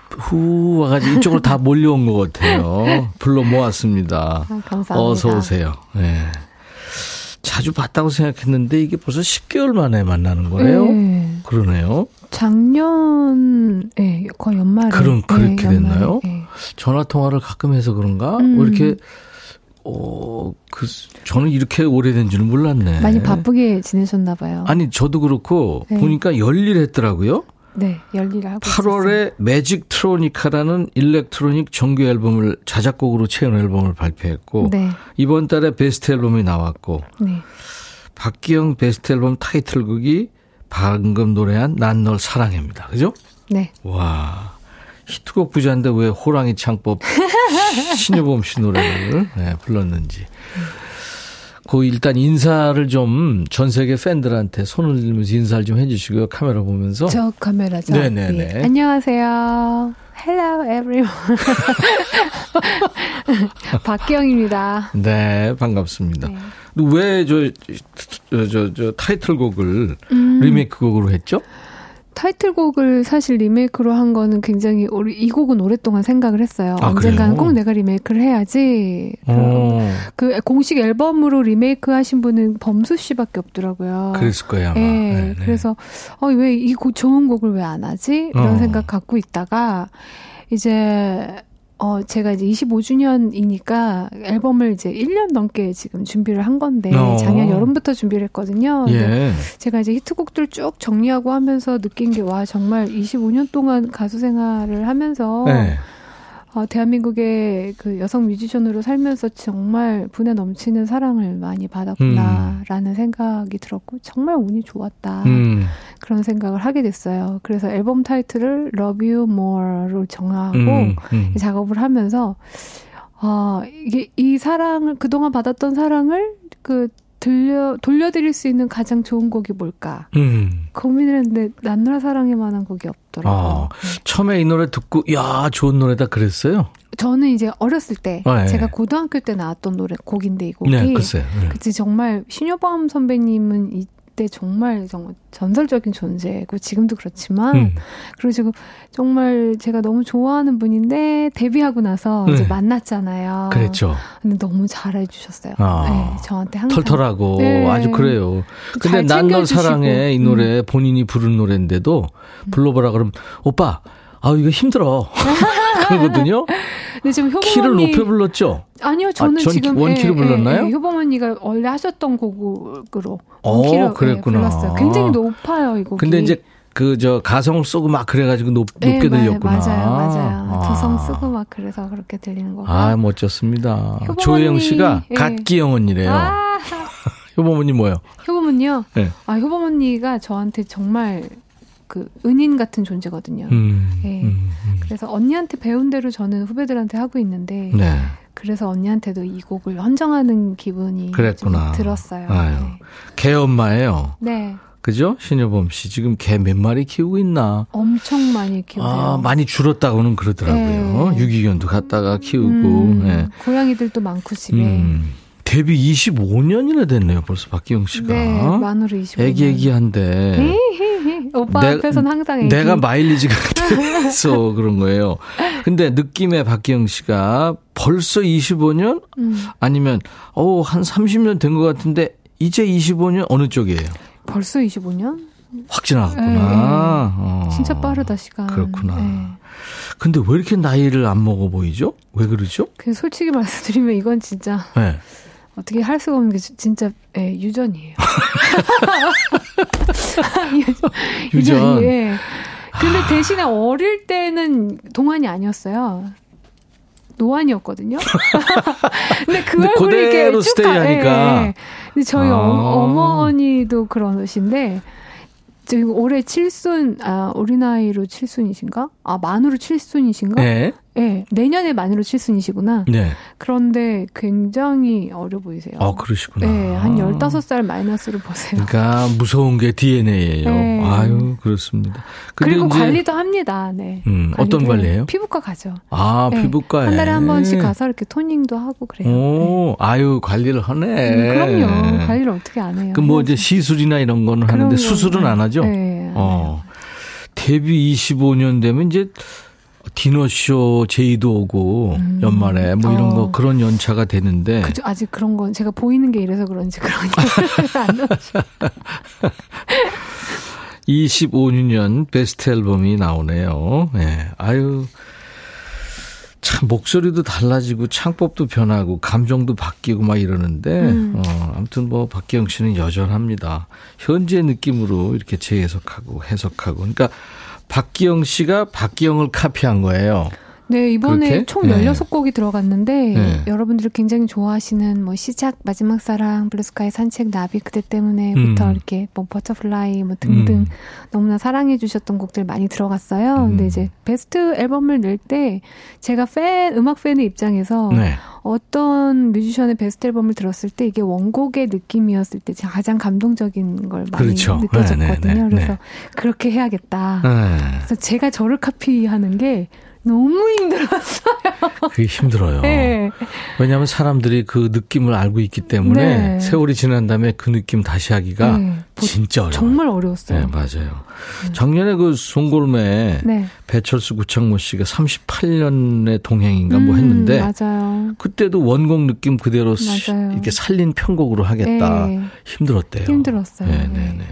후 와가지고 이쪽으로 다 몰려온 것 같아요. 불러 모았습니다. 아, 감사합니다. 어서 오세요. 네. 자주 봤다고 생각했는데 이게 벌써 10개월 만에 만나는 거예요. 네. 그러네요. 작년, 예, 거의 연말에. 그럼 그렇게 예, 연말에, 됐나요? 예. 전화 통화를 가끔 해서 그런가? 음. 뭐 이렇게 어, 그 저는 이렇게 오래된 줄은 몰랐네. 많이 바쁘게 지내셨나 봐요. 아니 저도 그렇고 네. 보니까 열일했더라고요. 네, 열일을 하고 8월에 매직 트로니카라는 electronic 정규 앨범을 자작곡으로 채운 앨범을 발표했고 네. 이번 달에 베스트 앨범이 나왔고 네. 박기영 베스트 앨범 타이틀곡이 방금 노래한 난 널 사랑해입니다. 그죠? 네. 와. 히트곡 부자인데 왜 호랑이 창법 신여범 씨 노래를 네, 불렀는지. 그 일단 인사를 좀 전 세계 팬들한테 손을 들면서 인사를 좀 해주시고요. 카메라 보면서. 저 카메라죠. 네네네. 예. 안녕하세요. Hello everyone. 박기영입니다. 네, 반갑습니다. 네. 왜 저, 저, 저, 저 타이틀곡을 음. 리메이크 곡으로 했죠? 타이틀곡을 사실 리메이크로 한 거는 굉장히 오래- 이 곡은 오랫동안 생각을 했어요. 아, 언젠가는? 꼭 내가 리메이크를 해야지. 어, 그 공식 앨범으로 리메이크 하신 분은 범수 씨밖에 없더라고요. 그랬을 거예요, 아마. 예, 네, 네. 그래서 어, 왜 이 좋은 곡을 왜 안 하지? 이런 어. 생각 갖고 있다가 이제 어 제가 이제 25주년이니까 앨범을 이제 1년 넘게 지금 준비를 한 건데 어. 작년 여름부터 준비를 했거든요. 예. 제가 이제 히트곡들 쭉 정리하고 하면서 느낀 게 와 정말 25년 동안 가수 생활을 하면서 네. 어, 대한민국의 그 여성 뮤지션으로 살면서 정말 분에 넘치는 사랑을 많이 받았구나라는 생각이 들었고 정말 운이 좋았다 음, 그런 생각을 하게 됐어요. 그래서 앨범 타이틀을 Love You More로 정하고 음, 음. 작업을 하면서 아 이게 이 사랑을 그동안 받았던 사랑을 그 들려 돌려드릴 수 있는 가장 좋은 곡이 뭘까 음. 고민을 했는데 난누라 사랑에 만한 곡이 없더라고요. 아, 처음에 이 노래 듣고, 야, 좋은 노래다 그랬어요? 저는 이제 어렸을 때 아, 예. 제가 고등학교 때 나왔던 노래 곡인데 이 곡이 네, 글쎄요. 네. 그치 정말 신효범 선배님은 이 때 정말 정말 전설적인 존재고 지금도 그렇지만 음. 그리고 지금 정말 제가 너무 좋아하는 분인데 데뷔하고 나서 이제 네. 만났잖아요. 그랬죠. 근데 너무 잘해 주셨어요. 아. 네, 저한테 항상 털털하고 네. 아주 그래요. 근데 잘난널 챙겨주시고. 사랑해 이 노래 본인이 부른 노래인데도 불러보라 그러면 오빠 아 이거 힘들어 그러거든요. 근데 지금 효범 키를 언니 높여 불렀죠. 아니요 저는 전 지금 원키로 불렀나요? 효범 언니가 원래 하셨던 곡으로 어, 원키로 예, 그랬구나. 불렀어요. 굉장히 높아요 이 곡이. 근데 이제 그 저 가성을 쓰고 막 그래가지고 높, 네, 마- 들렸구나. 맞아요, 맞아요. 아. 두성 쓰고 막 그래서 그렇게 들리는 거고. 아 멋졌습니다. 조혜영 씨가 예. 갓기 영 언니래요. 아, 효범 언니 뭐요? 효범 언니요? 네. 아, 효범 언니가 저한테 정말 그 은인 같은 존재거든요. 음, 네. 음, 음. 그래서 언니한테 배운 대로 저는 후배들한테 하고 있는데 네. 그래서 언니한테도 이 곡을 헌정하는 기분이 들었어요. 아유. 개 엄마예요. 네. 네. 그죠? 신여범 씨 지금 개 몇 마리 키우고 있나? 엄청 많이 키우세요. 아, 많이 줄었다고는 그러더라고요. 네. 유기견도 갖다가 키우고. 음, 네. 고양이들도 많고 집에. 음. 데뷔 25년이나 됐네요. 벌써 박기영 씨가. 네, 만으로 25년. 애기애기한데. 오빠 내- 앞에서는 항상 애기. 내가 마일리지가 돼서 그런 거예요. 근데 느낌의 박기영 씨가 벌써 25년? 음, 아니면, 어, 한 30년 된 것 같은데, 이제 25년 어느 쪽이에요? 벌써 25년? 확 지나갔구나. 네. 어. 진짜 빠르다 시간. 그렇구나. 네. 근데 왜 이렇게 나이를 안 먹어 보이죠? 왜 그러죠? 그 솔직히 말씀드리면 이건 진짜 네. 어떻게 할 수가 없는 게 지- 진짜 예, 유전이에요. 유전. 유전. 예. 근데 대신에 어릴 때는 동안이 아니었어요. 노안이었거든요. 근데 그 근데 얼굴이 이렇게 쭉 스테이하니까. 가- 예, 예. 근데 저희 아. 어, 머니도 그러신데 지금 올해 칠순 아 어린 나이로 칠순이신가? 아 만으로 칠순이신가? 네. 네, 내년에 만으로 칠순이시구나. 네. 그런데 굉장히 어려 보이세요. 아, 그러시구나. 네, 한 15살 마이너스를 보세요. 그러니까 무서운 게 DNA예요. 네. 아유, 그렇습니다. 그리고 이제- 관리도 합니다. 네. 음, 어떤 관리를. 관리예요? 피부과 가죠. 아, 네, 피부과에. 한 달에 한 번씩 가서 이렇게 토닝도 하고 그래요. 네. 오, 아유, 관리를 하네. 음, 그럼요. 관리를 어떻게 안 해요? 그뭐 이제 시술이나 이런 거는 하는데 그럼요. 수술은 안 하죠? 네. 어. 데뷔 25년 되면 이제 디너쇼 제의도 오고 연말에 뭐 이런 어. 거 그런 연차가 되는데 그죠. 아직 그런 건 제가 보이는 게 이래서 그런지 그런 게안 나오죠. 25주년 베스트 앨범이 나오네요. 예. 아유. 참 목소리도 달라지고 창법도 변하고 감정도 바뀌고 막 이러는데 음. 어, 아무튼 뭐 박기영 씨는 여전합니다. 현재 느낌으로 이렇게 재해석하고 해석하고 그러니까 박기영 씨가 박기영을 카피한 거예요. 네, 이번에 그렇게? 총 네. 16곡이 들어갔는데 네. 여러분들이 굉장히 좋아하시는 뭐 시작, 마지막 사랑, Blue Sky 산책, 나비 그대 때문에부터 음. 이렇게 뭐 Butterfly 뭐 등등 음. 너무나 사랑해 주셨던 곡들 많이 들어갔어요. 음. 근데 이제 베스트 앨범을 낼 때 제가 팬 음악 팬의 입장에서 네. 어떤 뮤지션의 베스트 앨범을 들었을 때 이게 원곡의 느낌이었을 때 제가 가장 감동적인 걸 많이 그렇죠. 느껴졌거든요. 네, 네, 네, 그래서 네. 그렇게 해야겠다. 네. 그래서 제가 저를 카피하는 게 너무 힘들었어요. 그게 힘들어요. 네. 왜냐하면 사람들이 그 느낌을 알고 있기 때문에 네. 세월이 지난 다음에 그 느낌 다시 하기가 네. 보- 진짜 어려워요. 정말 어려웠어요. 네, 맞아요. 작년에 그 송골매 네. 배철수 구창모 씨가 38년의 동행인가 뭐 음, 했는데 맞아요. 그때도 원곡 느낌 그대로 시- 맞아요. 이렇게 살린 편곡으로 하겠다. 네. 힘들었대요. 힘들었어요. 네, 네, 네.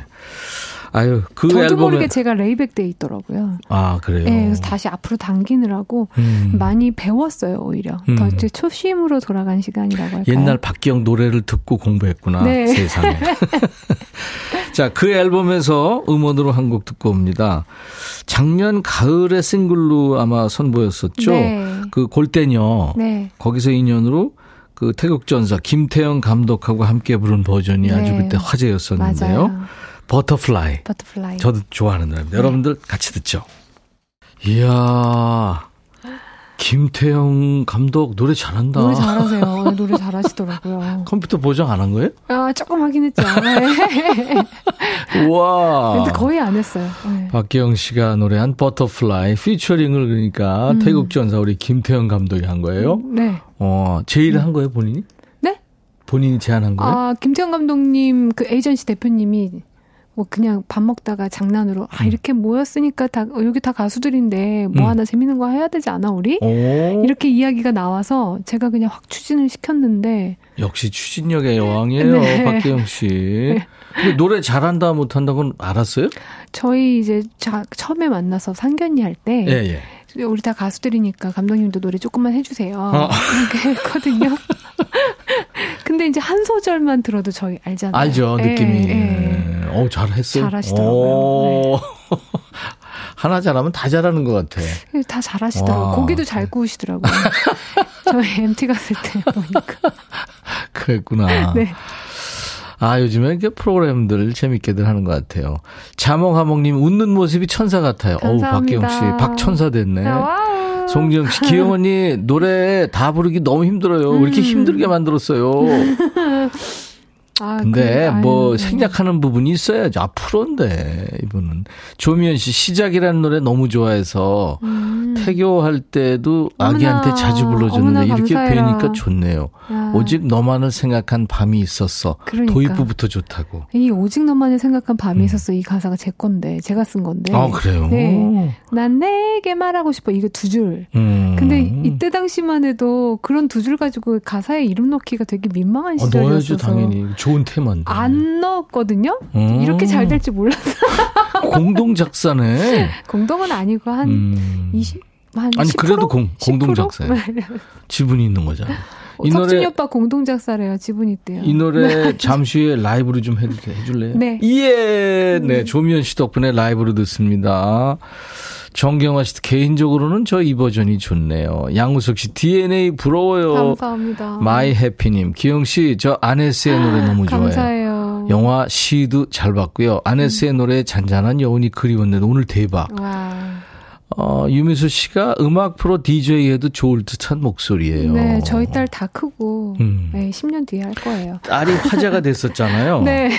아유, 그 저도 모르게 제가 레이백 돼 있더라고요. 아, 그래요. 네, 그래서 다시 앞으로 당기느라고 음. 많이 배웠어요, 오히려. 음. 더 이제 초심으로 돌아간 시간이라고 할까요? 옛날 박기영 노래를 듣고 공부했구나. 네. 세상에. 자, 그 앨범에서 음원으로 한 곡 듣고 옵니다. 작년 가을에 싱글로 아마 선보였었죠. 네. 그 골때녀. 네. 거기서 인연으로 그 태극전사 김태영 감독하고 함께 부른 버전이 네. 아주 그때 화제였었는데요. 맞아요. Butterfly. Butterfly. 저도 좋아하는 노래입니다. 여러분들 같이 듣죠. 이야. 김태영 감독 노래 잘한다. 노래 잘하세요. 네, 노래 잘하시더라고요. 컴퓨터 보정 안 한 거예요? 아, 조금 하긴 했죠. 네. 우와. 근데 거의 안 했어요. 네. 박기영 씨가 노래한 Butterfly 피처링을 그러니까 음. 태극 전사 우리 김태영 감독이 한 거예요. 네. 어, 제의를 한 거예요, 본인이? 네? 본인이 제안한 거예요? 아, 김태영 감독님 그 에이전시 대표님이 뭐 그냥 밥 먹다가 장난으로 음. 아 이렇게 모였으니까 다 어, 여기 다 가수들인데 뭐 음. 하나 재밌는 거 해야 되지 않아 우리? 오, 이렇게 이야기가 나와서 제가 그냥 확 추진을 시켰는데 역시 추진력의 여왕이에요, 네. 박기영 씨. 근데 노래 잘한다 못한다고는 알았어요? 저희 이제 자, 처음에 만나서 상견례 할때 예, 예. 우리 다 가수들이니까 감독님도 노래 조금만 해주세요. 어. 이렇게 했거든요. 근데 이제 한 소절만 들어도 저희 알잖아요. 알죠, 예, 느낌이. 예. 예. 어, 잘했어요. 잘하시더라고요. 오. 하나 잘하면 다 잘하는 것 같아. 다 잘하시더라고요. 와. 고기도 잘 구우시더라고요. 저희 MT 갔을 때 보니까. 그랬구나. 네. 아, 요즘에 이렇게 프로그램들 재밌게들 하는 것 같아요. 자몽하몽님 웃는 모습이 천사 같아요. 어우, 감사합니다. 박기영 씨. 박천사 됐네. 와우. 송지영 씨, 기영 언니 노래 다 부르기 너무 힘들어요. 왜 이렇게 음. 힘들게 만들었어요. 아, 근데 그래, 뭐 네. 생략하는 부분이 있어야죠. 아, 프로인데, 이분은. 조미연 씨, 시작이라는 노래 너무 좋아해서 음. 태교할 때도 어머나, 아기한테 자주 불러줬는데 이렇게. 뵈니까 좋네요. 야, 오직 너만을 생각한 밤이 있었어. 그러니까. 도입부부터 좋다고. 이 오직 너만을 생각한 밤이 음. 있었어. 이 가사가 제 건데, 제가 쓴 건데. 아, 그래요? 네. 난 내게 말하고 싶어. 이거 두 줄. 음. 근데 이때 당시만 해도 그런 두 줄 가지고 가사에 이름 넣기가 되게 민망한 어, 넣어야죠, 시절이었어서 당연히. 좋은 테마인데. 안 넣었거든요. 음. 이렇게 잘될줄 몰랐어요. 공동 작사네. 공동은 아니고 한 음. 20, 한 아니, 10%? 그래도 공- 공동 10%? 작사예요. 지분이 있는 거잖아. 이석준이 노래- 오빠 공동 작사래요. 지분 있대요. 이 노래 잠시 후에 라이브로 좀 해줄, 해줄래요? 네. 예, 네. 조미연 씨 덕분에 라이브로 듣습니다. 정경화 씨 개인적으로는 저 이 버전이 좋네요. 양우석 씨 DNA 부러워요. 감사합니다. 마이 해피님 기영 씨 저 아네스의 노래 너무 좋아요. 감사해요. 영화 시도 잘 봤고요. 아네스의 노래 잔잔한 여운이 그리웠는데 오늘 대박. 와. 어, 유미수 씨가 음악 프로 DJ 해도 좋을 듯한 목소리예요. 네, 저희 딸 다 크고 음. 네, 10년 뒤에 할 거예요. 딸이 화제가 됐었잖아요. 네,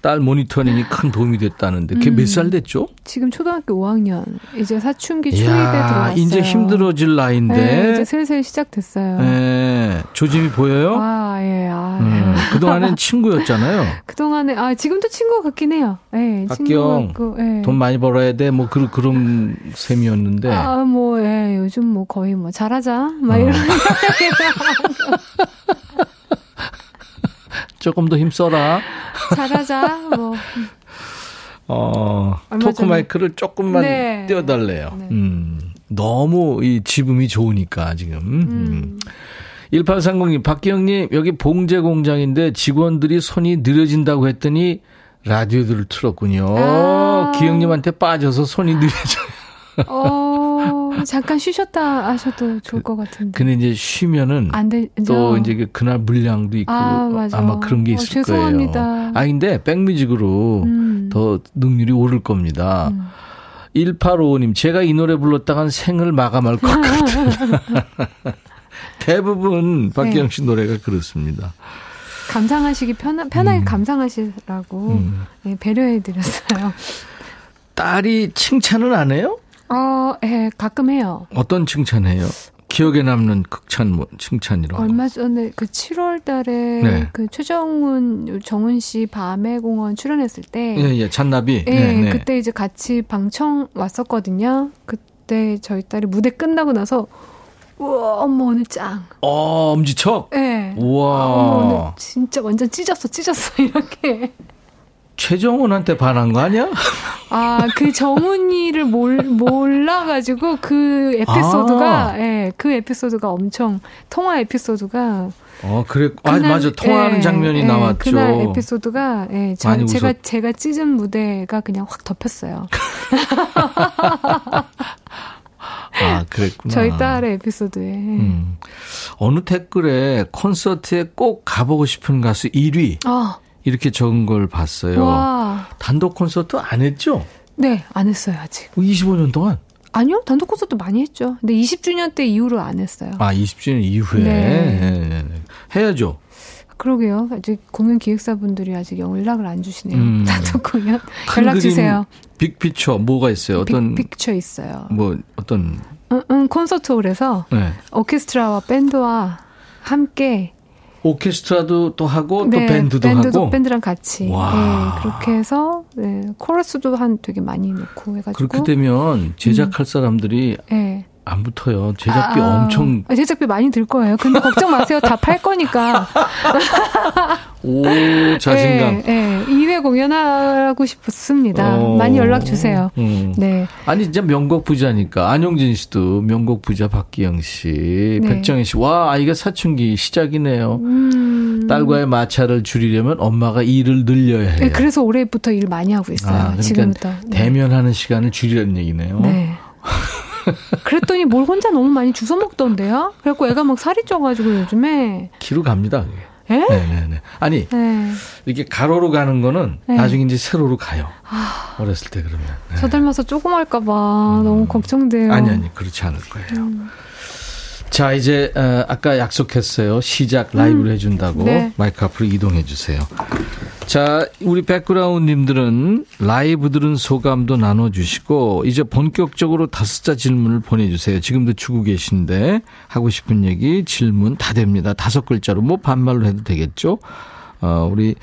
딸 모니터링이 큰 도움이 됐다는데 그게 음. 몇살 됐죠? 지금 초등학교 5학년 이제 사춘기 초입에 이야, 들어왔어요. 이제 힘들어질 나이인데. 네, 이제 슬슬 시작됐어요. 네, 조짐이 보여요? 아, 예, 아. 음, 그 동안엔 친구였잖아요. 그 동안에, 아, 지금도 친구 같긴 해요. 예, 친구 박기영, 같고, 예. 돈 많이 벌어야 돼. 뭐 그런 그런 셈이었는데. 아, 뭐, 예, 요즘 뭐 거의 뭐 잘하자. 막 어. 이런. 조금 더 힘써라. 잘하자. 뭐. 어, 토크 마이크를 조금만 네. 띄워달래요. 네. 음, 너무 이 지붕이 좋으니까 지금. 음. 음. 1830님, 박기영님, 여기 봉제 공장인데 직원들이 손이 느려진다고 했더니 라디오들을 틀었군요. 아. 기영님한테 빠져서 손이 느려져요. 어, 잠깐 쉬셨다 하셔도 좋을 것 같은데. 근데 이제 쉬면은 안 되죠. 또 이제 그 그날 물량도 있고 아, 맞아. 마 그런 게 어, 있을 죄송합니다. 거예요. 아 근데 백뮤직으로 음. 더 능률이 오를 겁니다. 음. 1855님, 제가 이 노래 불렀다간 생을 마감할 것 같아요. 대부분 박기영 씨 노래가 그렇습니다. 감상하시기 편하, 편하게 음. 감상하시라고 음. 네, 배려해드렸어요. 딸이 칭찬은 안 해요? 어, 예, 가끔 해요. 어떤 칭찬해요? 기억에 남는 극찬 뭐 칭찬이라고. 얼마 전에 그 7월 달에 네. 그 최정훈, 정훈 씨 밤의 공원 출연했을 때. 예, 예, 잔나비. 예, 네, 네. 그때 이제 같이 방청 왔었거든요. 그때 저희 딸이 무대 끝나고 나서, 우와, 엄마 오늘 짱. 어, 엄지척? 예. 우와. 아, 엄마 오늘 진짜 완전 찢었어, 찢었어, 이렇게. 최정훈한테 반한 거 아니야? 아, 그 정훈이를 몰, 몰라가지고 그 에피소드가, 아. 예, 그 에피소드가 엄청, 통화 에피소드가. 어, 그래. 아, 그날- 맞아. 통화하는 예, 장면이 예, 나왔죠. 그날 에피소드가, 예, 저, 많이 제가, 웃었- 제가 찢은 무대가 그냥 확 덮였어요. 아, 그랬구나. 저희 딸의 에피소드에. 음. 어느 댓글에 콘서트에 꼭 가보고 싶은 가수 1위 아, 이렇게 적은 걸 봤어요. 와. 단독 콘서트 안 했죠? 네, 안 했어요, 아직. 25년 동안? 아니요, 단독 콘서트 많이 했죠. 근데 20주년 때 이후로 안 했어요. 아, 20주년 이후에 네. 네, 네, 네. 해야죠. 그러게요. 아직 공연 기획사분들이 아직 연락을 안 주시네요. 음. 단독 공연. 큰 연락 주세요. 빅피처 뭐가 있어요? 어떤 빅, 픽처 있어요. 뭐 어떤 응, 응, 콘서트홀에서 네. 오케스트라와 밴드와 함께 오케스트라도 또 하고 또 네, 밴드도, 하고 밴드랑 같이 와. 네, 그렇게 해서 네, 코러스도 한 되게 많이 넣고 해가지고 그렇게 되면 제작할 사람들이 네. 안 붙어요. 제작비 아, 엄청 아, 제작비 많이 들 거예요. 근데 걱정 마세요. 다 팔 거니까. 오 자신감. 네, 네. 2회 공연하고 싶습니다. 어. 많이 연락 주세요. 음. 네. 아니 진짜 명곡 부자니까 안용진 씨도 명곡 부자 박기영 씨, 네. 백정희 씨, 와 아이가 사춘기 시작이네요. 음. 딸과의 마찰을 줄이려면 엄마가 일을 늘려야 해요. 네, 그래서 올해부터 일 많이 하고 있어요. 아, 그러니까 지금부터. 네. 대면하는 시간을 줄이라는 얘기네요. 네. 그랬더니 뭘 혼자 너무 많이 주워 먹던데요? 그래갖고 애가 막 살이 쪄가지고 요즘에. 기로 갑니다. 그게. 에? 네네네. 아니 네. 이렇게 가로로 가는 거는 네. 나중에 이제 세로로 가요. 어렸을 때 그러면. 네. 저 닮아서 조그말까봐 너무 걱정돼요. 아니 아니 그렇지 않을 거예요. 음. 자 이제 어, 아까 약속했어요. 시작 라이브를 해준다고 네. 마이크 앞으로 이동해 주세요. 자 우리 백그라운드님들은 라이브 들은 소감도 나눠주시고 이제 본격적으로 다섯 자 질문을 보내주세요. 지금도 주고 계신데 하고 싶은 얘기 질문 다 됩니다. 다섯 글자로 뭐 반말로 해도 되겠죠. 어, 우리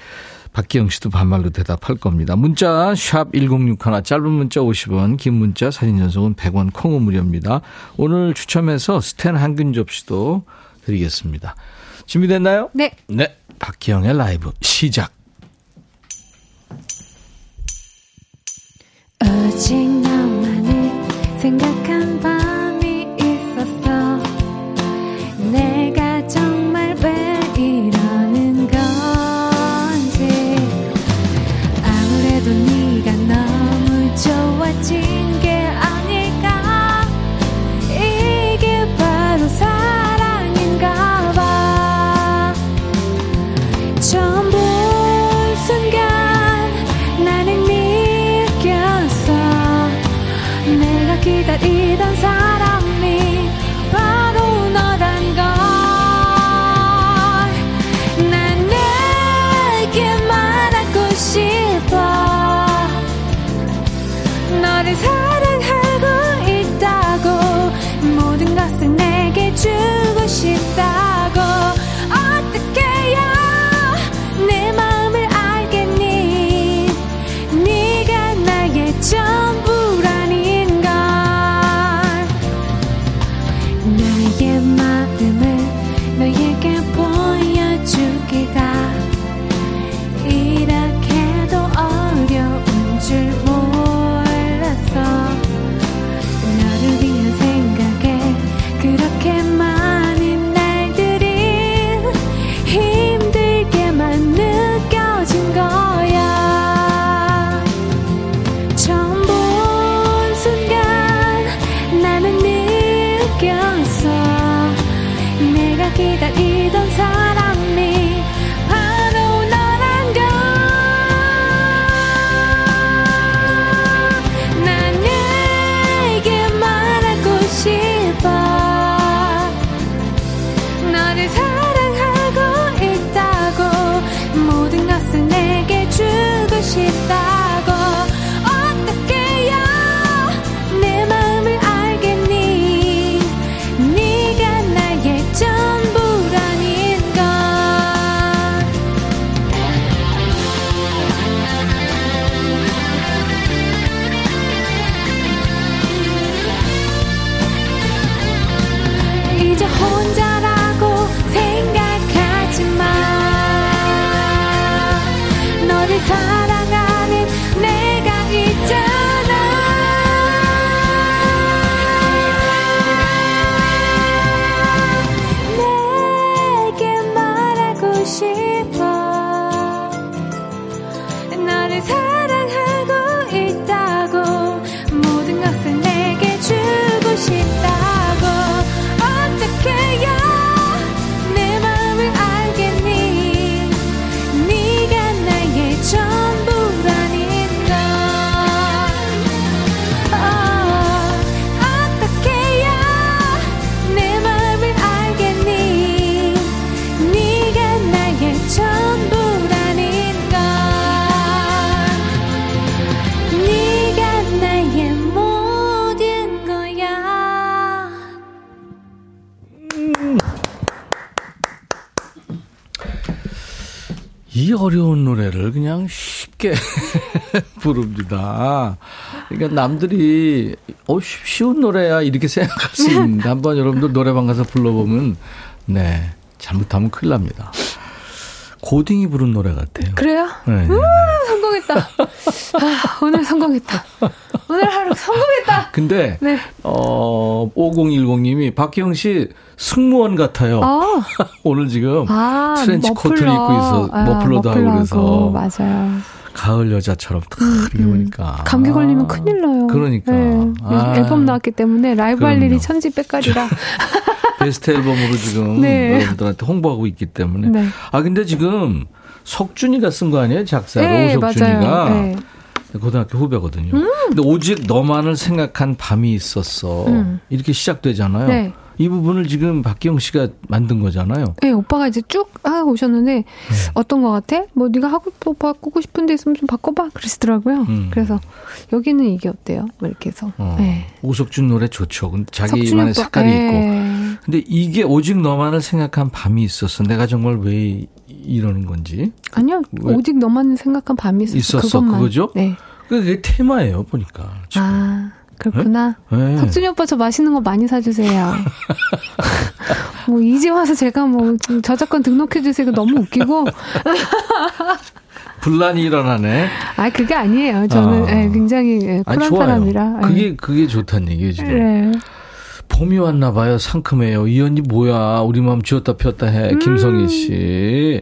박기영 씨도 반말로 대답할 겁니다. 문자 샵 1061, 짧은 문자 50원, 긴 문자 사진 전송은 100원, 콩은 무료입니다. 오늘 추첨해서 스텐 한균 접시도 드리겠습니다. 준비됐나요? 네. 네. 박기영의 라이브 시작. 오직 너만을 생각한 밤 부릅니다. 그러니까 남들이 어 쉬운 노래야 이렇게 생각할 수 있는데 한번 여러분들 노래방 가서 불러보면 네 잘못하면 큰일 납니다. 고딩이 부른 노래 같아요. 그래요? 네, 네, 네. 성공했다. 아, 오늘 성공했다. 오늘 하루 성공했다. 근데 네. 어 5010님이 박희영 씨 승무원 같아요. 아. 오늘 지금 아, 트렌치 머플러. 코트를 입고 있어 아, 머플러도 하고 그래서 맞아요. 가을 여자처럼 탁 음, 이렇게 음. 보니까 감기 걸리면 큰일 나요. 그러니까 네. 아. 앨범 나왔기 때문에 라이브 할 일이 천지백갈이라. 베스트 앨범으로 지금 네. 여러분들한테 홍보하고 있기 때문에. 네. 아 근데 지금 석준이가 쓴 거 아니에요 작사를 네, 오석준이가. 네. 고등학교 후배거든요. 음. 근데 오직 너만을 생각한 밤이 있었어. 음. 이렇게 시작되잖아요. 네. 이 부분을 지금 박기영 씨가 만든 거잖아요. 네, 오빠가 이제 쭉 하고 오셨는데 네. 어떤 거 같아? 뭐 네가 하고 또 바꾸고 싶은 데 있으면 좀 바꿔봐 그러시더라고요. 음. 그래서 여기는 이게 어때요? 뭐 이렇게 해서. 어. 네. 오석준 노래 좋죠. 근데 자기만의 색깔이 네. 있고. 근데 이게 오직 너만을 생각한 밤이 있었어. 내가 정말 왜 이러는 건지. 아니요. 오직 너만을 생각한 밤이 있었어. 있었어. 그것만. 그거죠? 네. 그게 테마예요, 보니까. 지금. 아. 그렇구나. 네? 석준이 오빠 저 맛있는 거 많이 사주세요. 뭐 이제 와서 제가 뭐 저작권 등록해 주세요. 너무 웃기고. 분란이 일어나네. 아 그게 아니에요. 저는 아. 네, 굉장히 네, 쿨한 아니, 사람이라. 그게 네. 그게 좋다는 얘기예요 지금. 네. 봄이 왔나 봐요. 상큼해요. 이 언니 뭐야? 우리 마음 쥐었다 폈다 해. 음. 김성희 씨.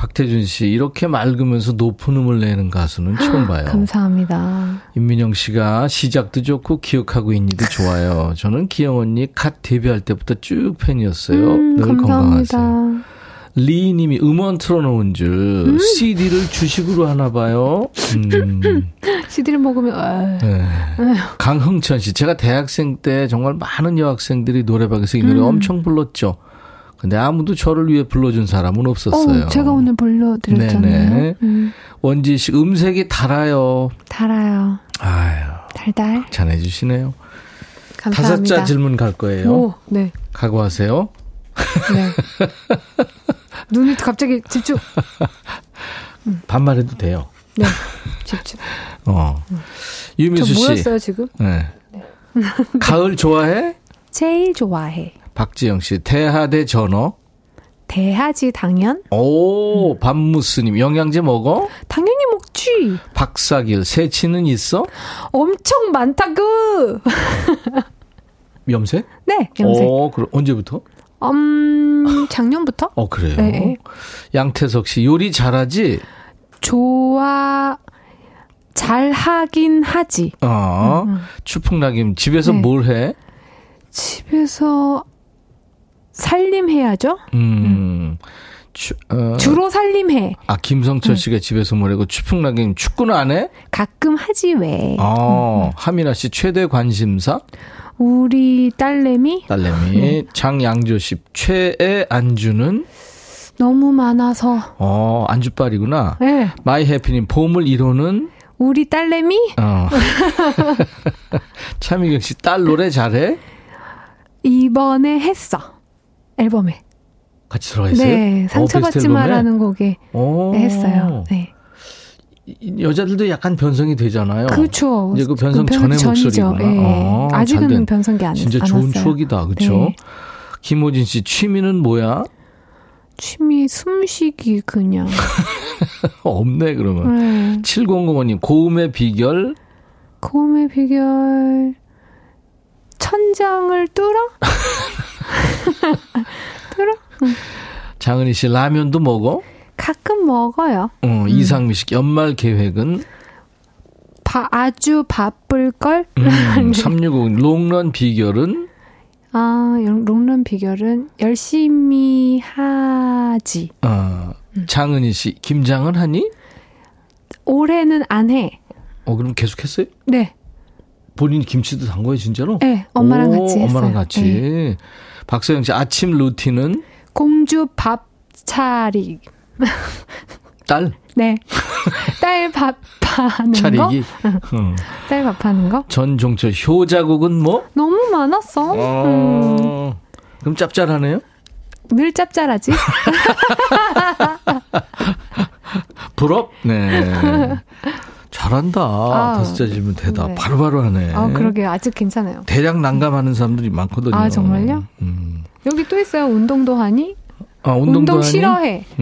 박태준 씨 이렇게 맑으면서 높은 음을 내는 가수는 처음 봐요. 감사합니다. 임민영 씨가 시작도 좋고 기억하고 있니도 좋아요. 저는 기영 언니 갓 데뷔할 때부터 쭉 팬이었어요. 음, 늘 감사합니다. 건강하세요. 리 님이 음원 틀어놓은 줄 음. CD를 주식으로 하나 봐요. 음. CD를 먹으면 네. 강흥천 씨 제가 대학생 때 정말 많은 여학생들이 노래방에서 이 노래 음. 엄청 불렀죠. 근데 아무도 저를 위해 불러준 사람은 없었어요. 어, 제가 오늘 불러드렸잖아요. 음. 원지 씨, 음색이 달아요. 달아요. 아유. 달달. 전해주시네요. 감사합니다. 다섯 자 질문 갈 거예요. 오, 네. 각오하세요. 네. 눈이 갑자기 집중. 반말해도 돼요. 네. 집중. 어. 저 유미수 씨. 뭐였어요, 지금? 네. 가을 좋아해? 제일 좋아해. 박지영 씨. 대하대 전어. 대하지 당연? 오, 밤무스님. 영양제 먹어? 당연히 먹지. 박사길. 새치는 있어? 엄청 많다구. 염색? 네, 염색. 오, 그럼 언제부터? 음, 작년부터? 어, 그래요. 네, 네. 양태석 씨. 요리 잘하지? 좋아, 잘 하긴 하지. 어. 집에서 음, 네. 뭘 해? 집에서 살림해야죠? 음. 추, 어, 주로 살림해. 아, 네. 김성철 씨가 집에서 뭐라고 추풍락임. 축구는 안 해? 가끔 하지 왜. 어, 하민아 씨 최대 관심사? 우리 딸내미 딸내미. 네. 장양조 씨 최애 안주는? 너무 많아서. 어, 안주빨이구나. 네. 마이 해피님 보물 1호는? 우리 딸내미 어. 차미경 씨 딸 노래 잘해? 이번에 했어. 앨범에. 같이 들어가 있어요? 네. 어, 상처받지? 마라는 곡에 오. 했어요. 네. 이- 여자들도 약간 변성이 되잖아요. 그렇죠. 이제 그 변성 그 전의. 목소리구나. 예. 어, 잘 아직은 된- 변성기 안, 진짜 안 좋은 왔어요. 추억이다. 그렇죠? 네. 김호진 씨 취미는 뭐야? 취미 숨쉬기 그냥. 없네 그러면. 네. 7005님 고음의 비결 고음의 비결 천장을 뚫어? 뚫어? 장은희 씨 라면도 먹어? 가끔 먹어요. 어, 이상미 씨 연말 계획은 바, 아주 바쁠 걸. 음, 365 롱런 비결은 아, 영- 롱런 비결은 열심히 하지. 어, 음. 장은희 씨 김장은 하니? 올해는 안 해. 어 그럼 계속 했어요? 네, 본인이 김치도 담궈요 진짜로? 네, 엄마랑 오, 같이 했어요. 엄마랑 같이. 네. 박서영 씨 아침 루틴은 공주 밥 차리. 딸 네, 딸 밥하는 거. 차리기. 어. 딸 밥하는 거. 전종철 효자국은 뭐? 너무 많았어. 음, 어. 그럼 짭짤하네요. 늘 짭짤하지. 부럽? 네. 잘한다. 아, 다섯 자 질문 대답. 네. 바로바로 하네. 아, 그러게 아직 괜찮아요. 대략 난감하는 사람들이 많거든요. 아, 정말요? 음. 여기 또 있어요. 운동도 하니? 아, 운동도 운동 하니? 싫어해.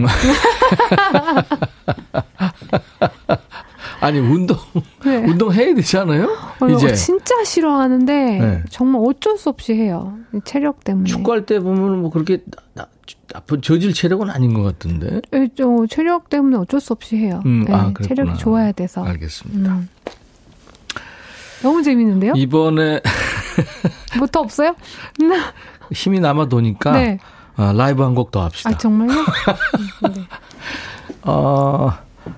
아니, 운동, 네. 운동 해야 되잖아요? 어, 이제. 진짜 싫어하는데 네. 정말 어쩔 수 없이 해요. 이 체력 때문에. 축구할 때 보면 뭐 그렇게 나, 나쁜 저질 체력은 아닌 것 같은데. 예, 저 체력 때문에 어쩔 수 없이 해요. 음, 네, 아. 체력이 좋아야 돼서. 알겠습니다. 음. 너무 재밌는데요? 이번에 뭐 더 없어요? 힘이 남아 도니까 네. 아, 라이브 한 곡 더 합시다. 아 정말요? 음, 네. 어,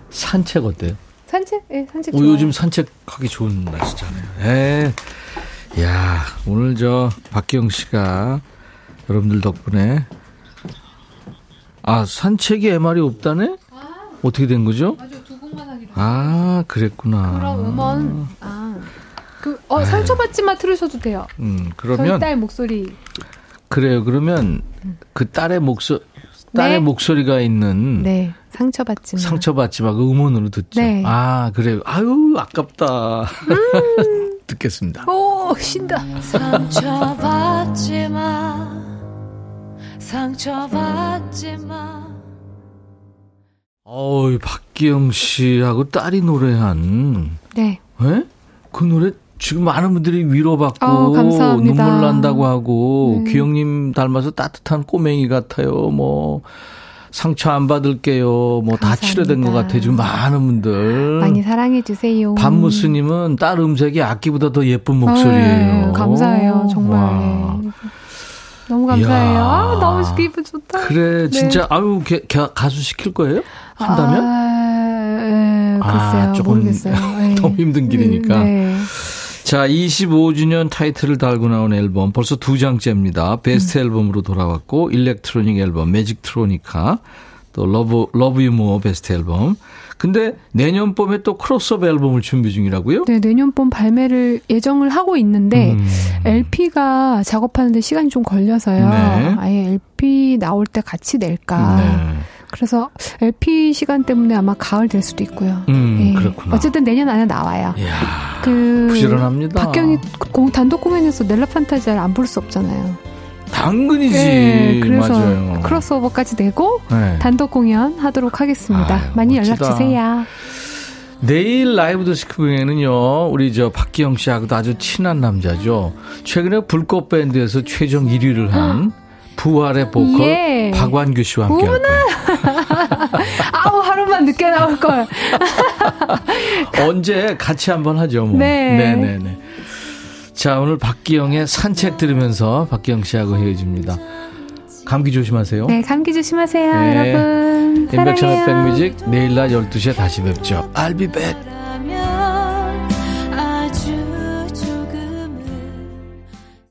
산책 어때요? 산책? 예, 산책 오. 요즘 산책하기 좋은 날씨잖아요. 에, 야 오늘 저 박기영 씨가 여러분들 덕분에 아 산책이 MR이 없다네? 어떻게 된 거죠? 맞아, 두 곡만 하기로. 아 그랬구나. 그럼 음원 아. 그, 어, 상처받지만 들으셔도 돼요. 음 저희 그러면 딸 목소리. 그래요. 그러면 그 딸의 목소 딸의 네. 목소리가 있는 네, 상처받지만. 상처받지 마. 그 음원으로 듣죠. 네. 아 그래요. 아유 아깝다. 음. 듣겠습니다. 오, 신다. 상처받지 마 상처받지 마 어우 박기영 씨하고 딸이 노래한 네. 에? 그 노래 지금 많은 분들이 위로받고 어. 눈물 난다고 하고 네. 귀영님 닮아서 따뜻한 꼬맹이 같아요. 뭐 상처 안 받을게요. 뭐 다. 치료된 것 같아요. 지금 많은 분들. 많이 사랑해주세요. 밤무스님은 딸 음색이 악기보다 더 예쁜 목소리예요. 네, 감사해요. 정말. 와. 너무 감사해요. 이야. 아, 너무 기분 좋다. 그래 네. 진짜 아유 개- 개- 가수 시킬 거예요? 한다면? 아, 에, 글쎄요. 아, 조금 모르겠어요. 네. 너무 힘든 길이니까. 네. 자, 25주년 타이틀을 달고 나온 앨범 벌써 두 장째입니다. 베스트 음. 앨범으로 돌아왔고 electronic 앨범 매직 트로니카 또 Love Love You More 베스트 앨범 근데 내년 봄에 또 크로스오버 앨범을 준비 중이라고요? 네, 내년 봄 발매를 예정을 하고 있는데 음. LP가 작업하는데 시간이 좀 걸려서요. 네. 아예 LP 나올 때 같이 낼까. 네. 그래서 LP 시간 때문에 아마 가을 될 수도 있고요. 음, 예. 그렇구나. 어쨌든 내년 안에 나와요. 이야, 그 부지런합니다. 박기영 공 단독 공연에서 Nella Fantasia를 안 부를 수 없잖아요. 당근이지. 예, 그래서 맞아요. 크로스오버까지 내고 네. 단독 공연 하도록 하겠습니다. 아유, 많이. 연락 주세요. 내일 라이브 공연은요, 우리 저 박기영 씨하고도 아주 친한 남자죠. 최근에 불꽃 밴드에서 최종 1위를 한 부활의 보컬 예. 박완규 씨와 함께 할 거예요. 아우 하루만 늦게 나올 걸. 언제 같이 한번 하죠, 뭐. 네. 네네네. 자, 오늘 박기영의 산책 들으면서 박기영 씨하고 헤어집니다. 감기 조심하세요. 네, 감기 조심하세요, 네. 여러분. 인백션의. 백뮤직 내일 낮 12시에 다시 뵙죠. I'll be back.